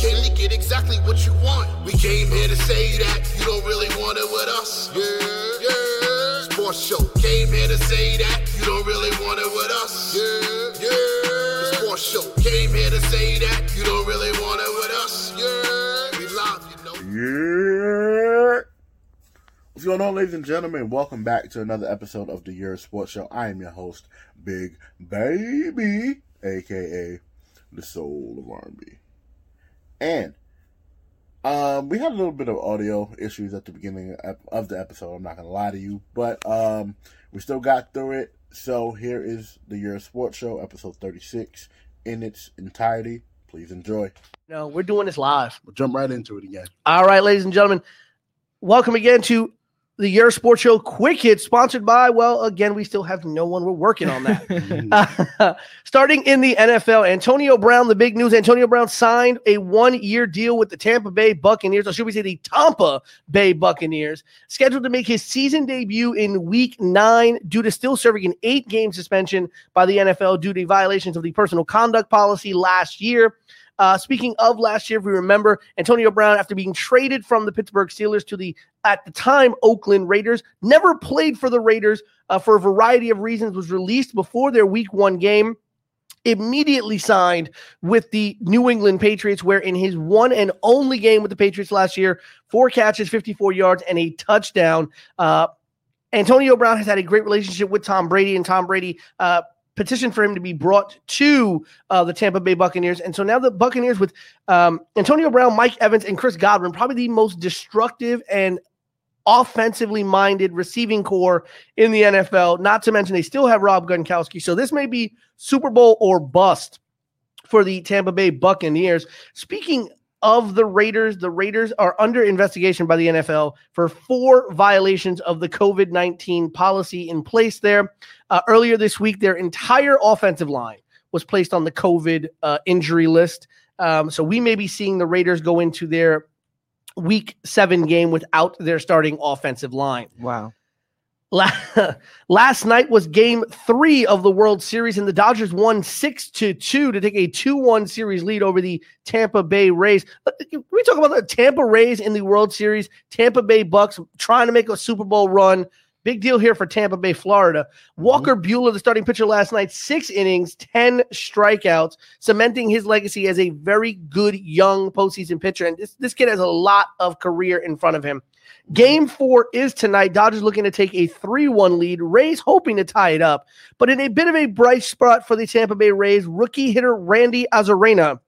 came to get exactly what you want. We came here to say that you don't really want it with us. Yeah, yeah. Sports show came here to say that you don't really want it with us. Yeah, yeah. Sports show came here to say that you don't really want it with us. Yeah, we love you know. Yeah. What's going on, ladies and gentlemen? Welcome back to another episode of the Year Sports Show. I am your host, Big Baby, aka the Soul of R&B. And um, we had a little bit of audio issues at the beginning of the episode. I'm not gonna lie to you, but um, we still got through it. So here is the Year Sports Show, episode 36, in its entirety. Please enjoy. No, we're doing this live. We'll jump right into it again. All right, ladies and gentlemen, welcome again to the Year Sports Show Quick Hit, sponsored by, well, again, we still have no one. We're working on that. uh, starting in the NFL, Antonio Brown, the big news Antonio Brown signed a one year deal with the Tampa Bay Buccaneers, or should we say the Tampa Bay Buccaneers, scheduled to make his season debut in week nine due to still serving an eight game suspension by the NFL due to violations of the personal conduct policy last year. Uh, speaking of last year, if we remember, Antonio Brown, after being traded from the Pittsburgh Steelers to the, at the time, Oakland Raiders, never played for the Raiders uh, for a variety of reasons, was released before their week one game immediately signed with the New England Patriots, where in his one and only game with the Patriots last year, four catches, 54 yards, and a touchdown. Uh, Antonio Brown has had a great relationship with Tom Brady, and Tom Brady uh, petition for him to be brought to uh, the Tampa Bay Buccaneers. And so now the Buccaneers with um, Antonio Brown, Mike Evans, and Chris Godwin, probably the most destructive and offensively minded receiving corps in the NFL. Not to mention they still have Rob Gronkowski. So this may be Super Bowl or bust for the Tampa Bay Buccaneers. Speaking of the Raiders. The Raiders are under investigation by the NFL for four violations of the COVID 19 policy in place there. Uh, earlier this week, their entire offensive line was placed on the COVID uh, injury list. Um, so we may be seeing the Raiders go into their week seven game without their starting offensive line. Wow. Last night was game three of the World Series, and the Dodgers won six to two to take a two-one series lead over the Tampa Bay Rays. Uh, can we talk about the Tampa Rays in the World Series? Tampa Bay Bucks trying to make a Super Bowl run. Big deal here for Tampa Bay, Florida. Mm-hmm. Walker. Buehler, the starting pitcher last night, six innings, 10 strikeouts, cementing his legacy as a very good young postseason pitcher. And this, this kid has a lot of career in front of him. Game four is tonight. Dodgers looking to take a 3 1 lead. Rays hoping to tie it up. But in a bit of a bright spot for the Tampa Bay Rays, rookie hitter Randy Arozarena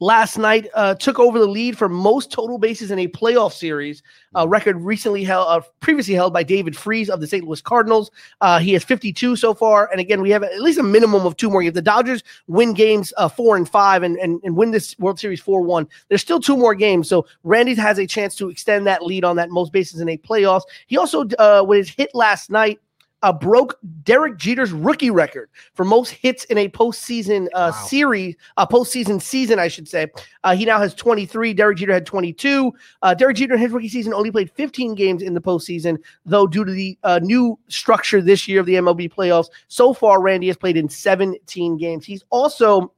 last night uh, took over the lead for most total bases in a playoff series, a record recently held, uh, previously held by David Freese of the St. Louis Cardinals. Uh, he has 52 so far, and again, we have at least a minimum of two more. If the Dodgers win games uh, four and five and, and and win this World Series four one, there's still two more games. So Randy has a chance to extend that lead on that most bases in a playoffs. He also, uh, with his hit last night uh, broke Derek Jeter's rookie record for most hits in a postseason uh, wow. series, a postseason season, I should say. Uh, he now has 23. Derek Jeter had 22. Uh, Derek Jeter in his rookie season only played 15 games in the postseason, though due to the uh, new structure this year of the MLB playoffs, so far Randy has played in 17 games. He's also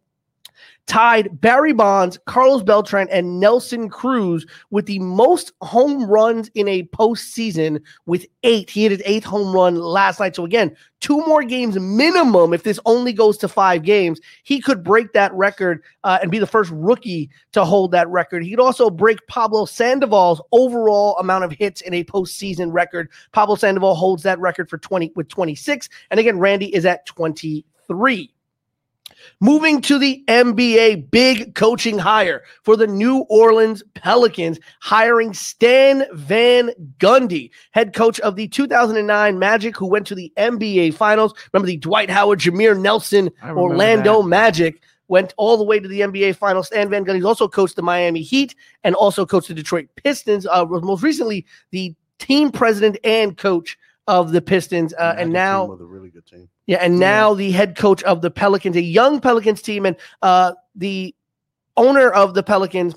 tied Barry Bonds, Carlos Beltran, and Nelson Cruz with the most home runs in a postseason with eight. He hit his eighth home run last night. So, again, two more games minimum. If this only goes to five games, he could break that record uh, and be the first rookie to hold that record. He could also break Pablo Sandoval's overall amount of hits in a postseason record. Pablo Sandoval holds that record for 20 with 26. And again, Randy is at 23. Moving to the NBA, big coaching hire for the New Orleans Pelicans, hiring Stan Van Gundy, head coach of the 2009 Magic, who went to the NBA Finals. Remember the Dwight Howard, Jameer Nelson, Orlando that. Magic went all the way to the NBA Finals. Stan Van Gundy's also coached the Miami Heat and also coached the Detroit Pistons. Uh, most recently, the team president and coach of the Pistons, uh, and now a really good team. Yeah, and now yeah. the head coach of the Pelicans, a young Pelicans team, and uh, the owner of the Pelicans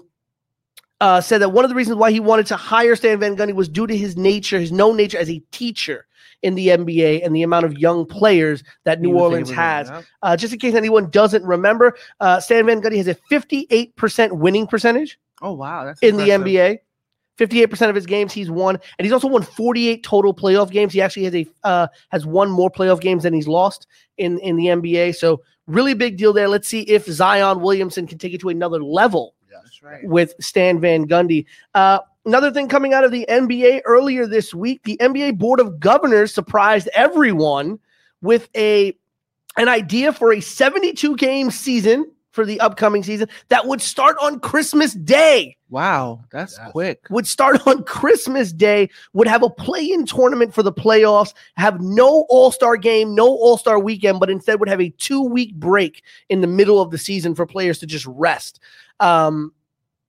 uh, said that one of the reasons why he wanted to hire Stan Van Gundy was due to his nature, his known nature as a teacher. in the NBA and the amount of young players that New Orleans has. Uh, just in case anyone doesn't remember, uh, Stan Van Gundy has a 58% winning percentage Oh wow, that's in the. NBA. 58% of his games he's won, and he's also won 48 total playoff games. He actually has a uh, has won more playoff games than he's lost in in the NBA. So really big deal there. Let's see if Zion Williamson can take it to another level That's right. with Stan Van Gundy. Uh, another thing coming out of the NBA earlier this week, the NBA Board of Governors surprised everyone with a an idea for a 72 game season for the upcoming season that would start on Christmas Day. Wow, that's Yes. quick. Would start on Christmas Day, would have a play in tournament for the playoffs, have no All Star game, no All Star weekend, but instead would have a two week break in the middle of the season for players to just rest. Um,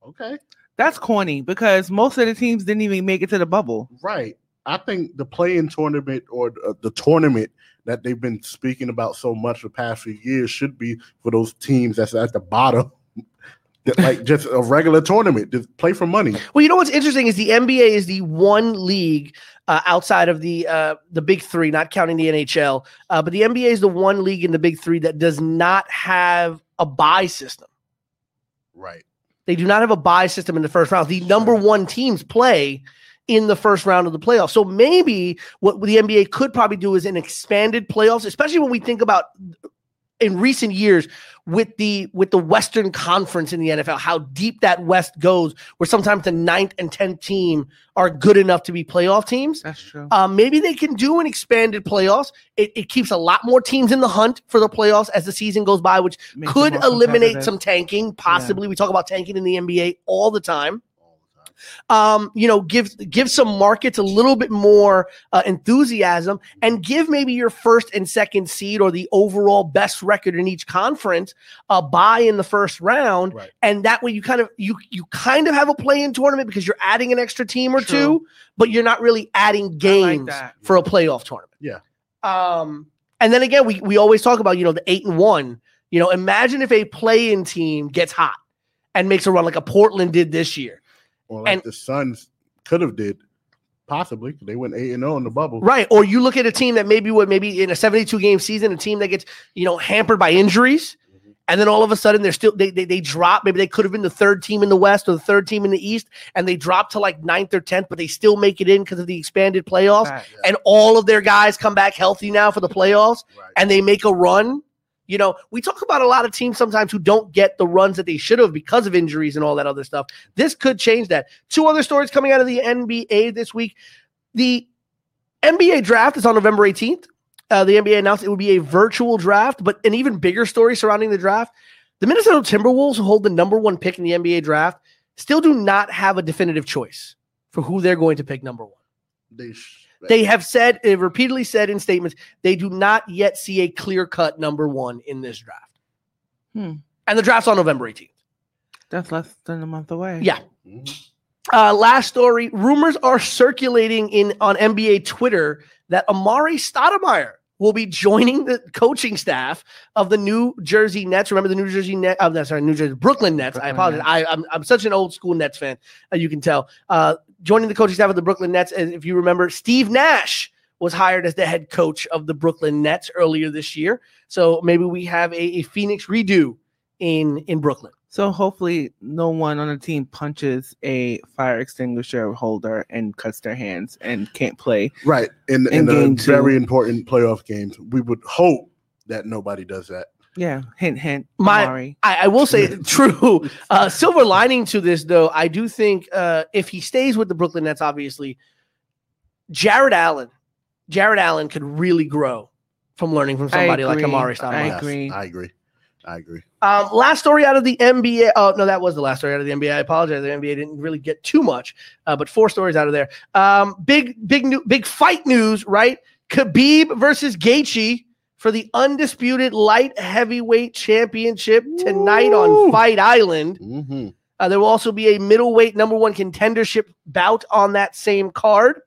Okay. That's corny because most of the teams didn't even make it to the bubble. Right. I think the play in tournament or uh, the tournament that they've been speaking about so much the past few years should be for those teams that's at the bottom. Like just a regular tournament, just play for money. Well, you know what's interesting is the NBA is the one league uh, outside of the uh, the big three, not counting the NHL, uh, but the NBA is the one league in the big three that does not have a bye system. Right. They do not have a bye system in the first round. The number one teams play in the first round of the playoffs. So maybe what the NBA could probably do is an expanded playoffs, especially when we think about in recent years with the with the Western Conference in the NFL, how deep that West goes, where sometimes the ninth and tenth team are good enough to be playoff teams. That's true. Um, maybe they can do an expanded playoffs. It, it keeps a lot more teams in the hunt for the playoffs as the season goes by, which Makes could eliminate some tanking. Possibly, we talk about tanking in the NBA all the time. All the time. Um, you know, give give some markets a little bit more uh, enthusiasm, and give maybe your first and second seed or the overall best record in each conference a bye in the first round, Right. and that way you kind of you you kind of have a play-in tournament because you're adding an extra team or True. two, but you're not really adding games that. for a playoff tournament. Yeah. Um, and then again, we we always talk about you know the eight and one. You know, imagine if a play-in team gets hot and makes a run like a Portland did this year. Or like And- the Suns could have did, possibly. They went eight and zero in the bubble. Right. Or you look at a team that maybe would maybe in a 72 game season, a team that gets, you know, hampered by injuries. Mhm. And then all of a sudden they're still they, they they drop. Maybe they could have been the third team in the West or the third team in the East, and they drop to like ninth or tenth, but they still make it in because of the expanded playoffs. Fact. And all of their guys come back healthy now for the playoffs Right. and they make a run. You know, we talk about a lot of teams sometimes who don't get the runs that they should have because of injuries and all that other stuff. This could change that. Two other stories coming out of the NBA this week. The NBA draft is on November 18th. Uh, the NBA announced it would be a virtual draft, but an even bigger story surrounding the draft. The Minnesota Timberwolves, who hold the number one pick in the NBA draft, still do not have a definitive choice for who they're going to pick number one. They, They have said, uh, repeatedly said in statements, they do not yet see a clear cut number one in this draft. Hmm. And the draft's on November 18th. That's less than a month away. Yeah. Mhm. Uh, last story rumors are circulating in on NBA Twitter that Amar'e Stoudemire will be joining the coaching staff of the New Jersey Nets. Remember the New Jersey Net? Oh, sorry, New Jersey Brooklyn Nets. I Brooklyn apologize. I, I'm I'm such an old school Nets fan. Uh, you can tell. Uh, joining the coaching staff of the Brooklyn Nets, as if you remember, Steve Nash was hired as the head coach of the Brooklyn Nets earlier this year. So maybe we have a, a Phoenix redo in in Brooklyn. So hopefully no one on the team punches a fire extinguisher holder and cuts their hands and can't play. Right. In, in, In the game two. very important playoff games, we would hope that nobody does that. Yeah. Hint hint. My- Amar'e. I, I will say true. Uh, silver lining to this, though, I do think uh, if he stays with the Brooklyn Nets, obviously, Jarrett Allen, Jarrett Allen could really grow from learning from somebody like. Amar'e I Stoudemire. Yes, agree. I agree. I agree. Um, last story out of the NBA. Oh no, that was the last story out of the NBA. I apologize. The NBA didn't really get too much, uh, but four stories out of there. Um, big, big new, big fight news, right? Khabib versus Gaethje for the undisputed light heavyweight championship tonight on Fight Island. hmm Uh, there will also be a middleweight number one contendership bout on that same card.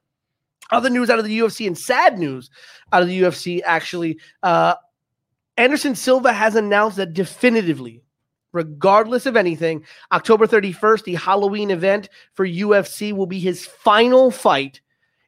Other news out of the UFC and sad news out of the UFC, actually, uh, Anderson Silva has announced that definitively, regardless of anything, October 31st, the Halloween event for UFC will be his final fight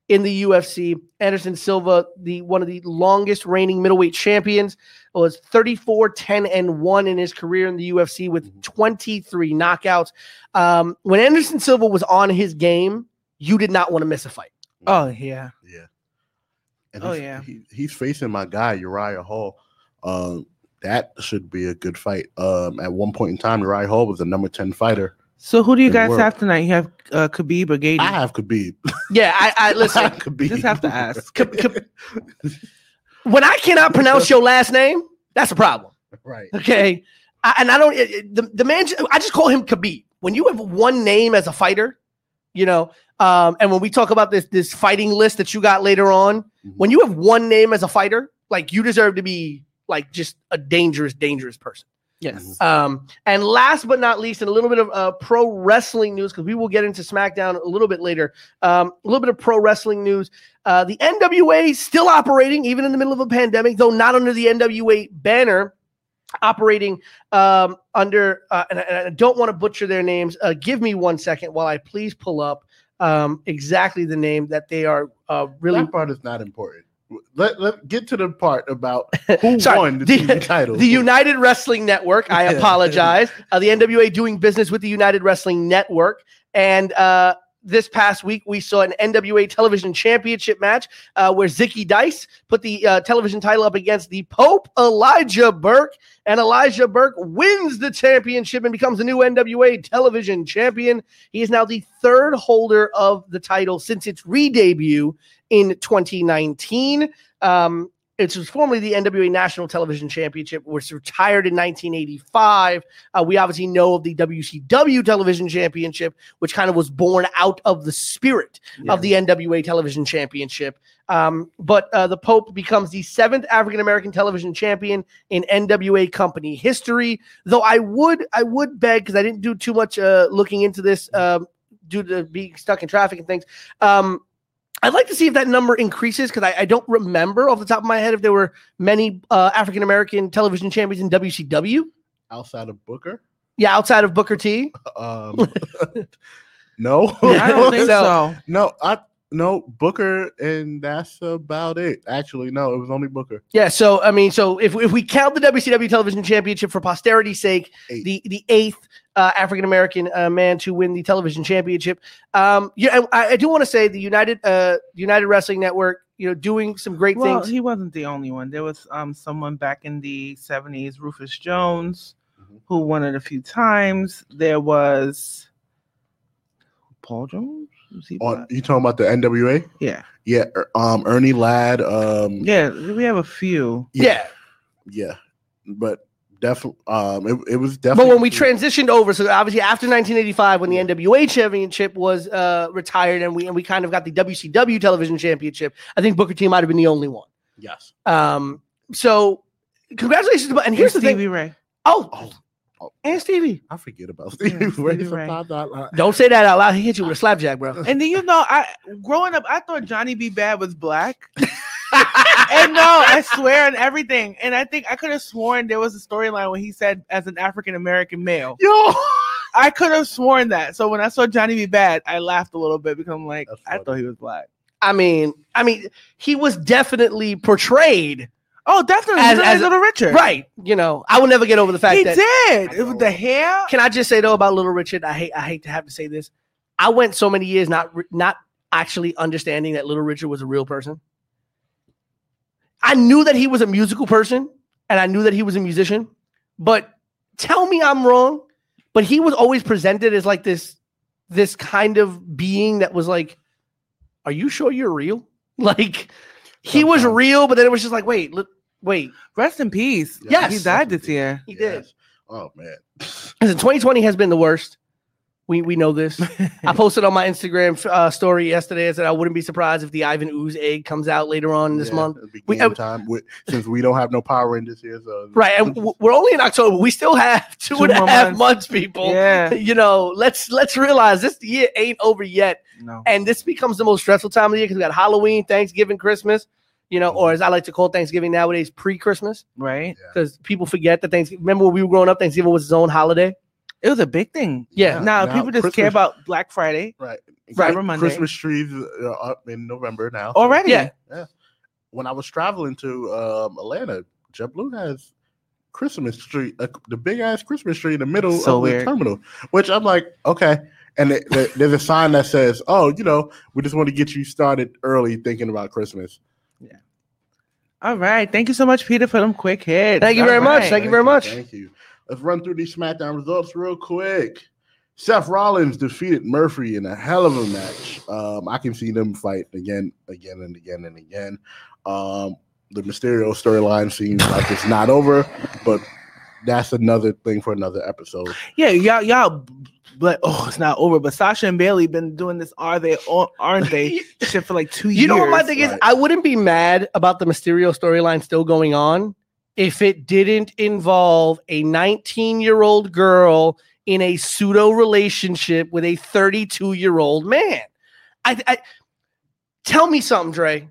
in the UFC. Anderson Silva, the one of the longest reigning middleweight champions, was 34 10 and 1 in his career in the UFC with Mhm. 23 knockouts. Um, when Anderson Silva was on his game, you did not want to miss a fight. Oh yeah. Yeah. And Oh, he's, yeah. he, he's facing my guy Uriah Hall. Um, that should be a good fight. Um, at one point in time, Uriah Hall was the number ten fighter. So who do you guys have tonight? You have uh, Khabib or Gady? I have Khabib. Yeah, I, I I listen. have Khabib. Just have to ask. K- K- when I cannot pronounce your last name, that's a problem. right. Okay. I, and I don't, it- it- the, the man, I just call him Khabib. When you have one name as a fighter, you know, um, and when we talk about this, this fighting list that you got later on, Mhm. when you have one name as a fighter, like you deserve to be like just a dangerous, dangerous person. yes. Um, and last but not least, and a little bit of uh, pro wrestling news because we will get into SmackDown a little bit later. Um, a little bit of pro wrestling news. Uh, the NWA still operating even in the middle of a pandemic, though not under the NWA banner. Operating um, under, uh, and, I- and I don't want to butcher their names. Uh, give me one second while I please pull up um, exactly the name that they are uh, really. That part is not important. Let let get to the part about who Sorry, won the, the- title. The United Wrestling Network. I apologize. Uh, the NWA doing business with the United Wrestling Network. And uh, this past week, we saw an NWA television championship match uh, where Zicky Dice put the uh, television title up against the Pope Elijah Burke. And Elijah Burke wins the championship and becomes the new NWA television champion. He is now the third holder of the title since its re debut in 2019. Um, it was formerly the NWA National Television Championship, which retired in 1985. Uh, we obviously know of the WCW Television Championship, which kind of was born out of the spirit of the NWA Television Championship. Um, but uh, the Pope becomes the seventh African American television champion in NWA company history. Though I would, I would beg because I didn't do too much uh, looking into this um, due to being stuck in traffic and things. Um, I'd like to see if that number increases because I, I don't remember off the top of my head if there were many uh, African American television champions in WCW. outside of Booker. Yeah, outside of Booker T. Um, no, I don't think so. no, I no Booker, and that's about it. Actually, no, it was only Booker. Yeah, so I mean, so if, if we count the WCW Television Championship for posterity's sake, Eight. the the eighth uh, African American uh, man to win the television championship. Um, yeah, I, I do want to say the United uh, United Wrestling Network, you know, doing some great Well, things. he wasn't the only one. There was um someone back in the seventies, Rufus Jones, Mhm. who won it a few times. There was Paul Jones. Was he On you talking about the NWA? yeah, Yeah, er, um, Ernie Ladd. Um, yeah. We have a few. yeah. yeah, but definitely, um, it, it was definitely. But when we transitioned over, so obviously after 1985, when the NWA championship was uh, retired, and we and we kind of got the WCW television championship, I think Booker T might have been the only one. yes, Um, so congratulations! to- And here's the Stevie thing. Ray. Oh, oh, and Stevie, I forget about Yeah, Stevie Ray. Stevie Ray. Sometimes I- I- don't say that out loud. He hit you with a slapjack, bro. And then you know, I growing up, I thought Johnny B. Bad was black. and no, I swear on everything. And I think I could have sworn there was a storyline when he said as an African American male. Yo, I could have sworn that. So when I saw Johnny B. Bad, I laughed a little bit because I'm like, I thought he was black. I mean, I mean, he was definitely portrayed Oh, definitely. As- As, as Little Richard. right. You know, I will never get over the fact that. He that. did. It was the hair. Can I just say though about Little Richard? I hate I hate to have to say this. I went so many years not not actually understanding that Little Richard was a real person. I knew that he was a musical person and I knew that he was a musician, but tell me I'm wrong. But he was always presented as like this this kind of being that was like, "Are you sure you're real?" Like he was real, but then it was just like, "Wait, look, wait." Rest in peace. Yes. He died this year. He did. Yes. Oh man, Listen, 2020 has been the worst. We we know this. I posted on my Instagram uh, story yesterday. I said I wouldn't be surprised if the Ivan Ooze egg comes out later on this Yeah, month. it'll be We- game uh, time with, since we don't have no power in this year. So Right, and we're only in October. We still have two Two and a more half months. months, people. Yeah. You know, let's let's realize this year ain't over yet, No. and this becomes the most stressful time of the year because we got Halloween, Thanksgiving, Christmas. You know, or as I like to call Thanksgiving nowadays, pre-Christmas, Right? because people forget that Thanksgiving. Remember when we were growing up, Thanksgiving was its own holiday. It was a big thing. Yeah. Now, Now, people just care about Black Friday. right Right. Cyber Monday. Christmas trees are up in November now. already. Yeah. yeah. When I was traveling to um, Atlanta, JetBlue has Christmas tree, uh, the big ass Christmas tree in the middle So of weird. the terminal, which I'm like, okay. And it, the- there's a sign that says, "Oh, you know, we just want to get you started early thinking about Christmas." Yeah. All right. Thank you so much, Peter, for them quick hits. Thank you All very much. right. Thank you very much. Thank you. Let's run through these SmackDown results real quick. Seth Rollins defeated Murphy in a hell of a match. Um, I can see them fight again, again, and again and again. Um, the Mysterio storyline seems like it's not over, but that's another thing for another episode. Yeah, y'all, y'all, but oh, it's not over. But Sasha and Bayley been doing this. Are they? Aren't they? Shit for like two years. You know what my thing is? I wouldn't be mad about the Mysterio storyline still going on if it didn't involve a 19 year old girl in a pseudo relationship with a 32 year old man. I, I tell me something, Dre.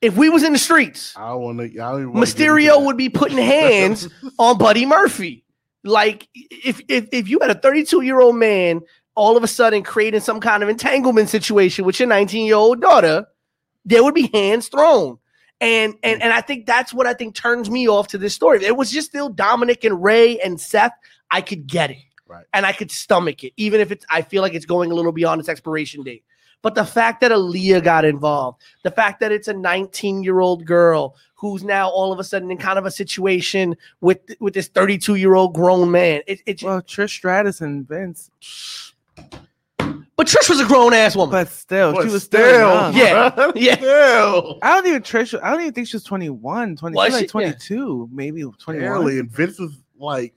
If we was in the streets, I want to. I don't even wanna Mysterio would be putting hands on Buddy Murphy. Like if if if you had a 32 year old man all of a sudden creating some kind of entanglement situation with your 19 year old daughter, there would be hands thrown. And and and I think that's what I think turns me off to this story. If It was just still Dominic and Rey and Seth. I could get it, Right. and I could stomach it, even if it's. I feel like it's going a little beyond its expiration date. But the fact that Aalyah got involved, the fact that it's a 19 year old girl who's now all of a sudden in kind of a situation with with this 32 year old grown man, it, it, Well, Trish Stratus and Vince, but Trish was a grown ass woman. but still, But she was still, still, young. Yeah. Yeah. still. I don't even Trish. I don't even think she was 21, 20, Was she was she? like Yeah. 22, maybe 21. Barely, and Vince was like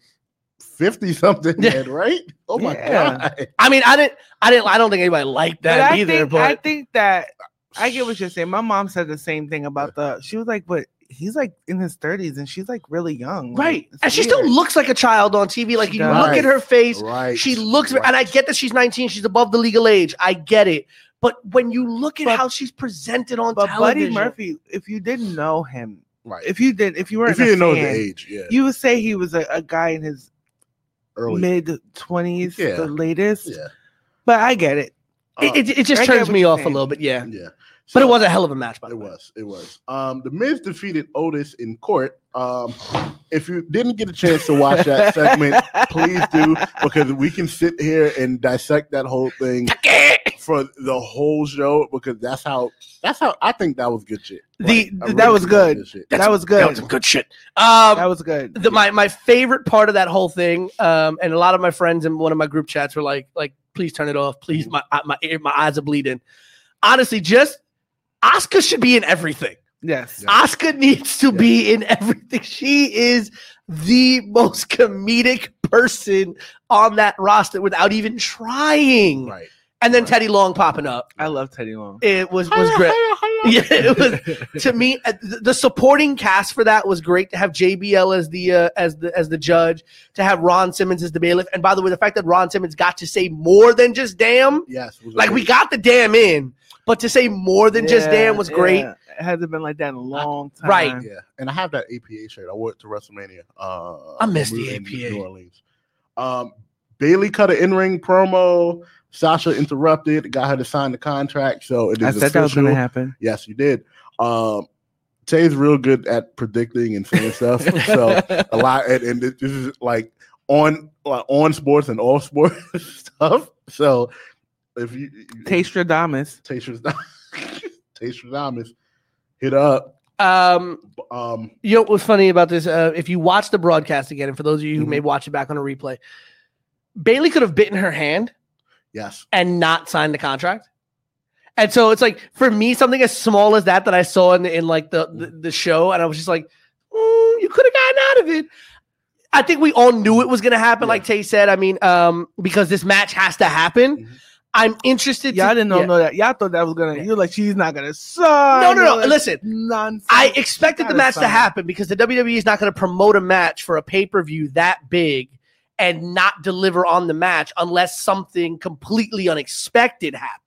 fifty something, Yeah. then, right? Oh my Yeah. god! I mean, I didn't, I didn't, I don't think anybody liked But that I either. think but I think that I get what you're saying. My mom said the same thing about the. She was like, but he's like in his 30s and she's like really young. Like, right, it's and she still looks like a child on TV. Like She you does. look at her face, Right, she looks, right. and I get that she's 19, she's above the legal age. I get it. But when you look at But- how she's presented on But television, Buddy Murphy, if you didn't know him, right. if you did, if you weren't, if you didn't know the age, yeah, you would say he was a, a guy in his early, mid 20s, Yeah. the latest. yeah, But I get it. Uh, it, it, it just I turns me you're off a little bit. Yeah, yeah. But it was a hell of a match. By the It way. was. It was. Um, the Miz defeated Otis in court. Um, if you didn't get a chance to watch that segment, please do because we can sit here and dissect that whole thing for the whole show because that's how that's how I think that was good shit. The- I that was good. shit. that was good. That was some good shit. Um, that was good. the, my my favorite part of that whole thing, um, and a lot of my friends in one of my group chats were like, like, please turn it off, please, my my ear- my eyes are bleeding. Honestly, just Oscar should be in everything. yes. Yeah. Oscar needs to Yeah. be in everything. She is the most comedic person on that roster without even trying. Right. And then Right. Teddy Long popping up. I love Teddy Long. It was was great. Yeah, it was to me uh, the supporting cast for that was great to have JBL as the uh, as the as the judge to have Ron Simmons as the bailiff and by the way the fact that Ron Simmons got to say more than just damn Yes. it was like we got the damn in but to say more than just damn was great. It hasn't been like that in a long time. Right. Yeah, and I have that APA shirt. I wore it to WrestleMania. Uh, I missed the APA. New Orleans. Um, Bayley cut an in-ring promo. Sasha interrupted, got her to sign the contract. So it is I said that was official. going to happen. Yes, you did. Um, Tay's real good at predicting and saying stuff. so a lot, and, and this is like on like on sports and off sports stuff. So if you Taste Stradamus. Tastradamus, Tastradamus, hit up. um Um, you know what was funny about this uh, if you watch the broadcast again and for those of you who Mhm. may watch it back on a replay Bayley could have bitten her hand yes, and not sign the contract. And so it's like for me, something as small as that that I saw in the, in like the, the the show, and I was just like, "Mm, you could have gotten out of it. I think we all knew it was going to happen, Yeah. like Tay said. I mean, um, because this match has to happen. Mhm. I'm interested. Y'all to, didn't know, yeah. know that. Y'all thought that was gonna. Yeah. You're like, she's not gonna sign. No, no, no. Like, Listen, nonsense. I expected the match to happen because the WWE is not going to promote a match for a pay per view that big and not deliver on the match unless something completely unexpected happens.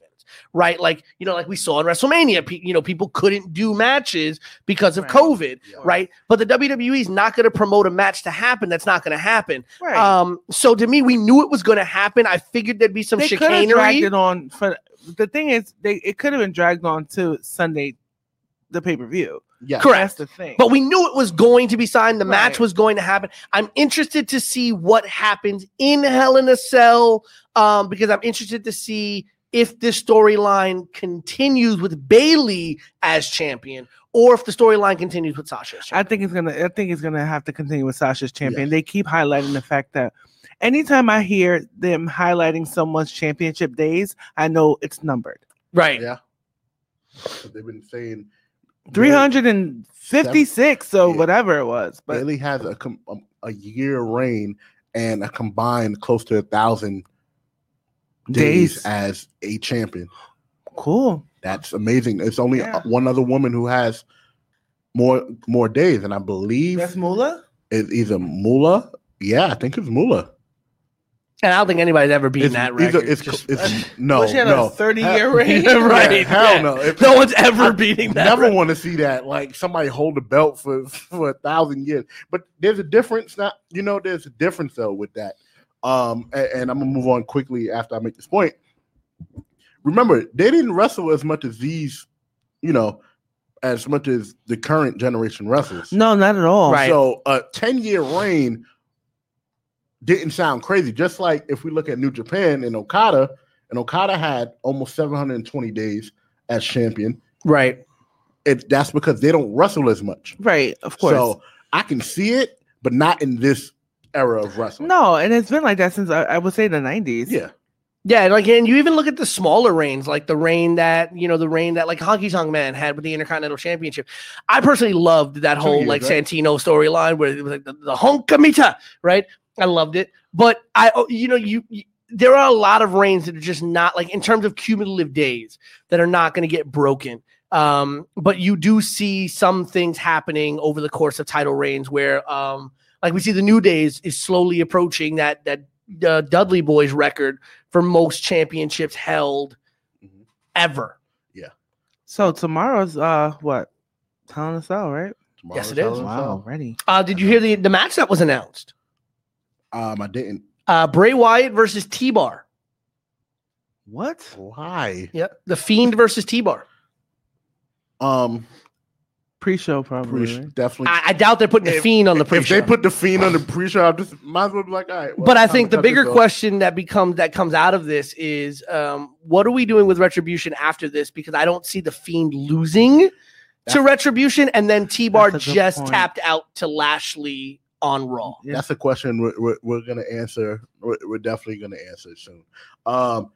right? Like, you know, like we saw in WrestleMania, pe- you know, people couldn't do matches because of Right. COVID, Yeah. right? But the WWE is not going to promote a match to happen. That's not going to happen. Right. Um, so to me, we knew it was going to happen. I figured there'd be some they have dragged chicanery. it on for the thing is they it could have been dragged on to Sunday, the pay per view. Yeah. Correct. That's the thing. But we knew it was going to be signed. The match was going to happen. I'm interested to see what happens in Hell in a Cell um, because I'm interested to see if this storyline continues with Bayley as champion or if the storyline continues with Sasha. As I think it's gonna. I think it's gonna have to continue with Sasha's champion. They keep highlighting the fact that anytime I hear them highlighting someone's championship days, I know it's numbered. right. Yeah. They've been saying Three hundred and fifty-six, so Yeah. whatever it was. But Bayley has a com- um, a year reign and a combined close to a thousand days, days, as a champion. cool. That's amazing. It's only Yeah. one other woman who has more more days, and I believe That's Moolah. is either Moolah. Yeah, I think it's Moolah. And I don't think anybody's ever beaten It's, that either- record. it's, Just- it's no, she had no. a thirty-year Hell- reign. Yeah, right. hell yeah. no. If- no one's ever I beating that. never record. want to see that. Like somebody hold the belt for for a thousand years. But there's a difference. Not you know, there's a difference though with that. Um, and, and I'm gonna move on quickly after I make this point. Remember, they didn't wrestle as much as these, you know, as much as the current generation wrestles. No, not at all. Right. So a 10 year reign didn't sound crazy. Just like if we look at New Japan and Okada, and Okada had almost 720 days as champion. Right. It that's because they don't wrestle as much. Right. Of course. So I can see it, but not in this era of wrestling. no, and it's been like that since I, I would say the nineties. Yeah. Yeah, like and you even look at the smaller reigns, like the reign that you know, the reign that like Honky Tonk Man had with the Intercontinental Championship. I personally loved that Two whole years, like right? Santino storyline where it was like the, the Honk-a-meter, right? I loved it, but I, oh, you know, you, you there are a lot of reigns that are just not like in terms of cumulative days that are not going to get broken. Um, but you do see some things happening over the course of title reigns where, um, like we see the New Days is slowly approaching that that uh, Dudley Boyz record for most championships held Mhm. ever. Yeah. So tomorrow's uh what? Hell in a Cell, right? Yes, it Tomorrow's is. Hell in a Wow, Cell. ready. Uh, did you hear the the match that was announced? Um, I didn't. Uh, Bray Wyatt versus T Bar. What? Why? Yep, the Fiend versus T Bar. Um, Pre-show probably. pre- right? definitely. I, I doubt they're putting the Fiend on the pre-show. If they put the fiend on the pre-show, I just might as well be like, all right. well, but I think the bigger question that becomes that comes out of this is um, what are we doing with retribution after this? Because I don't see the Fiend losing to retribution, and then T Bar That's a good just point. tapped out to Lashley on Raw. Yeah. That's a question we're, we're, we're gonna answer. We're, we're definitely gonna answer it soon. Um,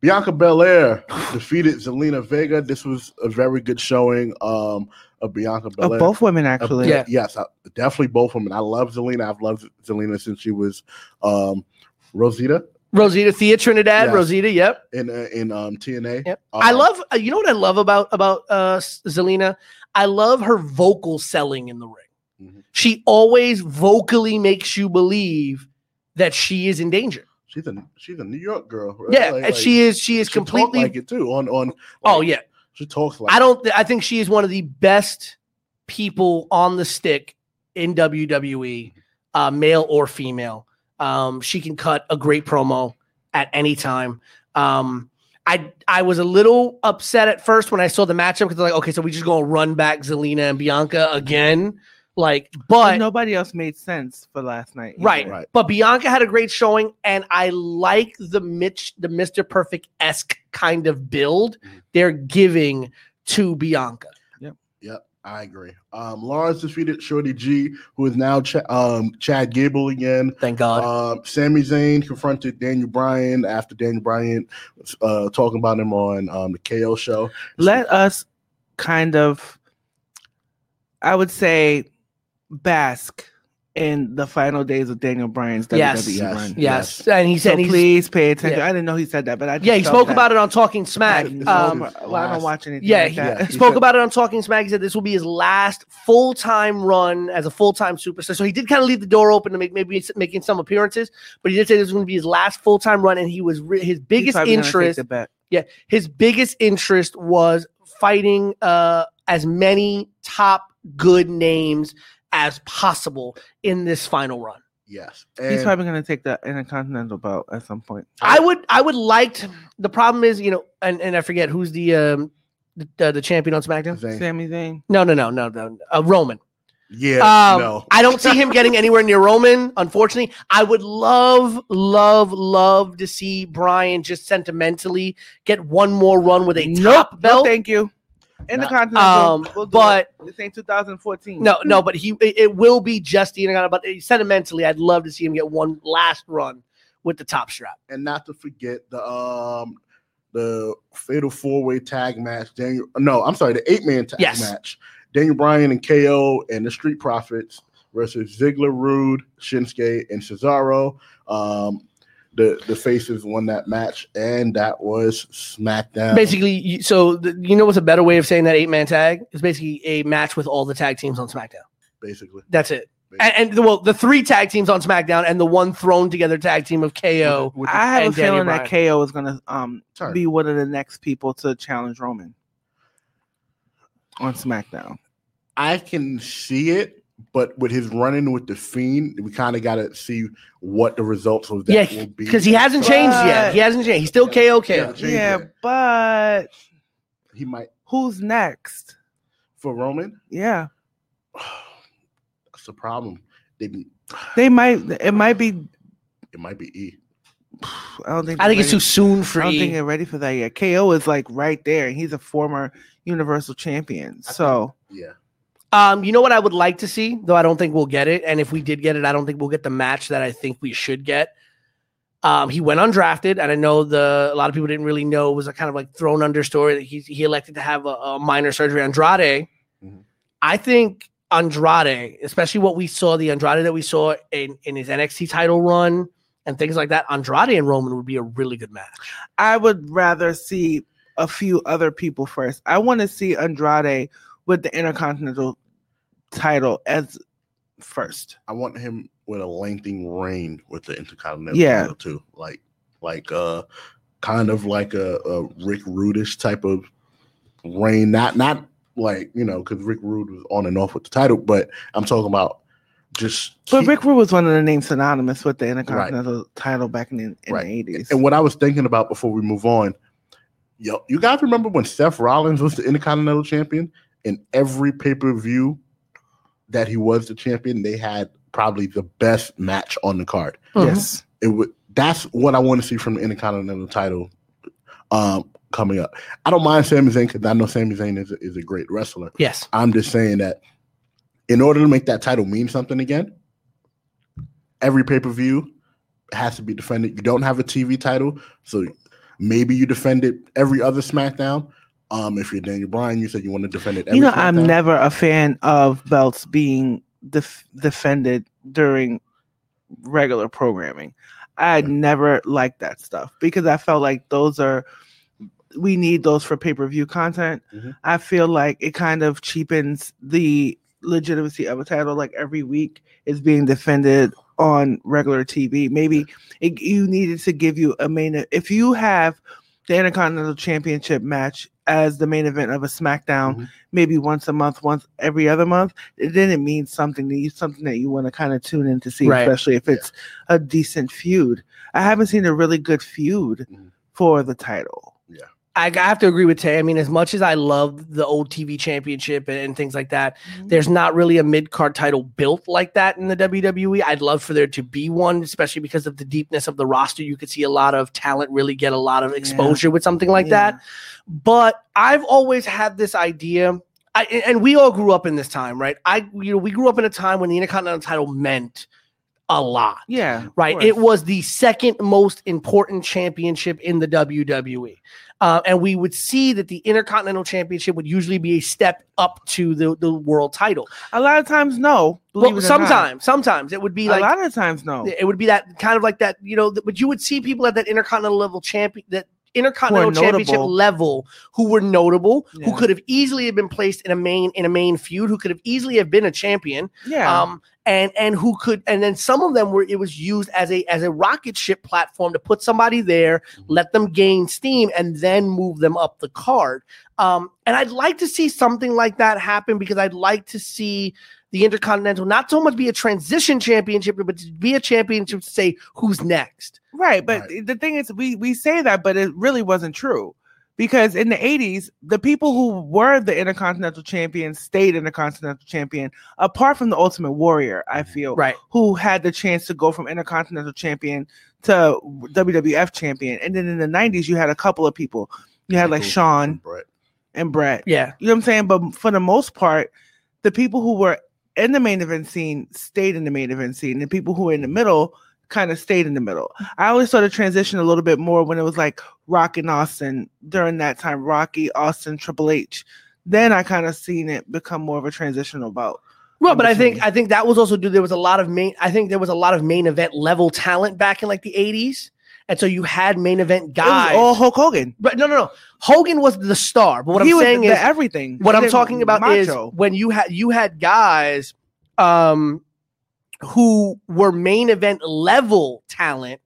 Bianca Belair defeated Zelina Vega. This was a very good showing um, of Bianca Of both women Uh, actually. Yeah. Yes, I, definitely both women. I love Zelina. I've loved Zelina since she was um, Rosita Rosita Thea Trinidad, Yes. Rosita. Yep. in uh, in um, TNA. Yep. I Um, love. uh, You know what I love about about uh, Zelina? I love her vocal selling in the ring. Mhm. She always vocally makes you believe that she is in danger. She's a she's a New York girl. right? Yeah, Like- and like, she is. She is she completely. like it too. On on. oh yeah. she talks like I don't. I think she is one of the best people on the stick in WWE, uh, male or female. Um, she can cut a great promo at any time. Um, I I was a little upset at first when I saw the matchup because like, okay, so we just gonna run back Zelina and Bianca again, like, but nobody else made sense for last night. either. Right. Right. But Bianca had a great showing, and I like the Mitch, the Mr. Perfect esque kind of build Mhm. they're giving to Bianca. Yep, Yep. I agree. Um, Lawrence defeated Shorty G, who is now Ch- um, Chad Gable again. Thank God. Um, Sami Zayn confronted Daniel Bryan after Daniel Bryan was uh, talking about him on um, the KO show. Let us kind of I would say bask in the final days of Daniel Bryan's WWE Yes. Yes. run. yes. and he said he's. please pay attention. yeah. I didn't know he said that, but I just yeah, he spoke that. about it on Talking Smack. I, Um, was- well, I don't watch anything. yeah, like he, that. Yeah, he he spoke said- about it on Talking Smack. He said this will be his last full time run as a full time superstar. So he did kind of leave the door open to make maybe making some appearances, but he did say this was going to be his last full time run, and he was re- his biggest probably gonna take interest. the bet. his biggest interest was fighting uh, as many top good names as possible in this final run. Yes, He's probably going to take that intercontinental belt at some point. I would I would like to, the problem is, you know, and, and I forget who's the um the, the champion on SmackDown. Zayn- Sami Zayn. No, no, no, no, no. Uh, Roman. yeah, Um, no, I don't see him getting anywhere near Roman, unfortunately. I would love, love, love to see Bryan just sentimentally get one more run with a top belt. No, thank you. Intercontinental. Um, we'll but- it. this ain't 2014. No, no, but he it, it will be just the Intercontinental. But sentimentally, I'd love to see him get one last run with the top strap. and not to forget the um the fatal four way tag match. Daniel, no, I'm sorry, the eight man tag Yes. match. Daniel Bryan and KO and the Street Profits versus Ziggler, Roode, Shinsuke, and Cesaro. Um, the the faces won that match, and that was SmackDown. Basically, so the, you know what's a better way of saying that eight man tag? It's basically a match with all the tag teams on SmackDown. basically. That's it. And, and the, well, the three tag teams on SmackDown and the one thrown together tag team of KO. With the I have a Daniel feeling that KO is going to um turn. be one of the next people to challenge Roman on SmackDown. I can see it, but with his running with the Fiend, we kind of got to see what the results of that Yeah, will be. because he hasn't changed yet. He hasn't changed. He's still KO KO. Yeah. Change yeah, but he might who's next? for Roman. Yeah, That's the problem. They, they might. It might be. it might be E. I don't think. I think they're it's too soon for I don't think E. they're ready for that yet. KO is like right there, and he's a former Universal Champion. So Yeah. Um, you know what I would like to see, though I don't think we'll get it. And if we did get it, I don't think we'll get the match that I think we should get. Um, he went undrafted, and I know the a lot of people didn't really know it was a kind of like thrown under story that he he elected to have a, a minor surgery. Andrade, Mhm. I think Andrade, especially what we saw, the Andrade that we saw in in his NXT title run and things like that, Andrade and Roman would be a really good match. I would rather see a few other people first. I want to see Andrade with the Intercontinental title as first. I want him with a lengthening reign with the Intercontinental Yeah. title too. Like like uh kind of like a, a Rick Rudish type of reign. Not not like, you know, because Rick Rude was on and off with the title, but I'm talking about just But keep- Rick Rude was one of the names synonymous with the Intercontinental title back in, the- in Right. the eighties. And what I was thinking about before we move on, yo, you guys remember when Seth Rollins was the Intercontinental Champion? In every pay per view that he was the champion, they had probably the best match on the card. Yes. It would. That's what I want to see from the Intercontinental title um, coming up. I don't mind Sami Zayn because I know Sami Zayn is a, is a great wrestler. Yes. I'm just saying that in order to make that title mean something again, every pay per view has to be defended. You don't have a TV title, so maybe you defend it every other SmackDown. Um, if you're Daniel Bryan, you said you want to defend it. Every You know, I'm SmackDown. never a fan of belts being def- defended during regular programming. I Yeah. never liked that stuff because I felt like those are we need those for pay-per-view content. Mhm. I feel like it kind of cheapens the legitimacy of a title like every week is being defended on regular TV. Maybe it, you needed to give you a main if you have the Intercontinental Championship match as the main event of a SmackDown, Mhm. maybe once a month, once every other month, then it means something to you, something that you want to kind of tune in to see, Right. especially if it's a decent feud. I haven't seen a really good feud Mhm. for the title. I have to agree with Tay. I mean, as much as I love the old TV championship and, and things like that, mm-hmm. there's not really a mid card title built like that in the WWE. I'd love for there to be one, especially because of the deepness of the roster. You could see a lot of talent really get a lot of exposure with something like that. But I've always had this idea, I, and we all grew up in this time, right? I, you know, we grew up in a time when the Intercontinental title meant a lot Yeah. right? It was the second most important championship in the WWE. Uh, and we would see that the Intercontinental Championship would usually be a step up to the, the world title. a lot of times no. Well, it or not. sometimes, sometimes it would be like a lot of times no. it would be that kind of like that, you know, but you would see people at that Intercontinental level champion that Intercontinental Championship level who were notable, Yeah. who could have easily have been placed in a main in a main feud, who could have easily have been a champion. Yeah. Um, and and who could and then some of them were it was used as a as a rocket ship platform to put somebody there, let them gain steam, and then move them up the card. Um, and I'd like to see something like that happen because I'd like to see the Intercontinental not so much be a transition championship, but to be a championship to say who's next. Right, but Right. the thing is, we we say that, but it really wasn't true because in the '80s, the people who were the Intercontinental Champions stayed Intercontinental Champion. Apart from the Ultimate Warrior, I mm-hmm. feel, Right. who had the chance to go from Intercontinental Champion to WWF Champion, and then in the '90s, you had a couple of people. You had like Shawn and Bret. and Bret. Yeah. You know what I'm saying? But for the most part, the people who were in the main event scene stayed in the main event scene. The people who were in the middle kind of stayed in the middle. I always saw the transition a little bit more when it was like Rock and Austin during that time, Rocky, Austin, Triple H. Then I kind of seen it become more of a transitional bout. Well, but I think. I think that was also due. There was a lot of main. I think there was a lot of main event level talent back in like the '80s, and so you had main event guys. all Hulk Hogan. But no, no, no. Hogan was the star. But what he I'm was saying the is, everything. what I'm talking about is when you had you had guys, um, who were main event level talent,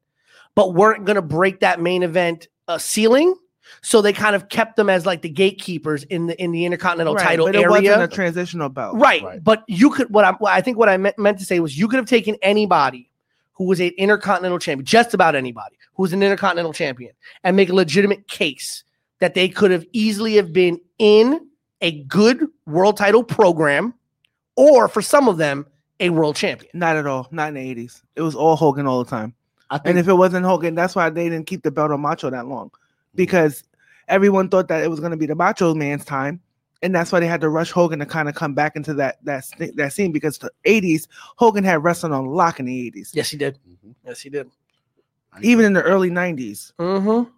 but weren't going to break that main event uh, ceiling. So they kind of kept them as like the gatekeepers in the in the Intercontinental Right, title but it area. wasn't a transitional bout. Right. Right. But you could what I'm what I think what I meant, meant to say was you could have taken anybody who was an intercontinental champion, just about anybody who was an intercontinental champion, and make a legitimate case that they could have easily have been in a good world title program, or for some of them, a world champion. Not at all. Not in the 80s. It was all Hogan all the time. I think And if it wasn't Hogan, that's why they didn't keep the belt on Macho that long because everyone thought that it was going to be the Macho Man's time, and that's why they had to rush Hogan to kind of come back into that that that scene because the '80s Hogan had wrestling on lock in the '80s, Yes, he did. Mhm. Yes, he did. Even in the early '90s. Mm-hmm.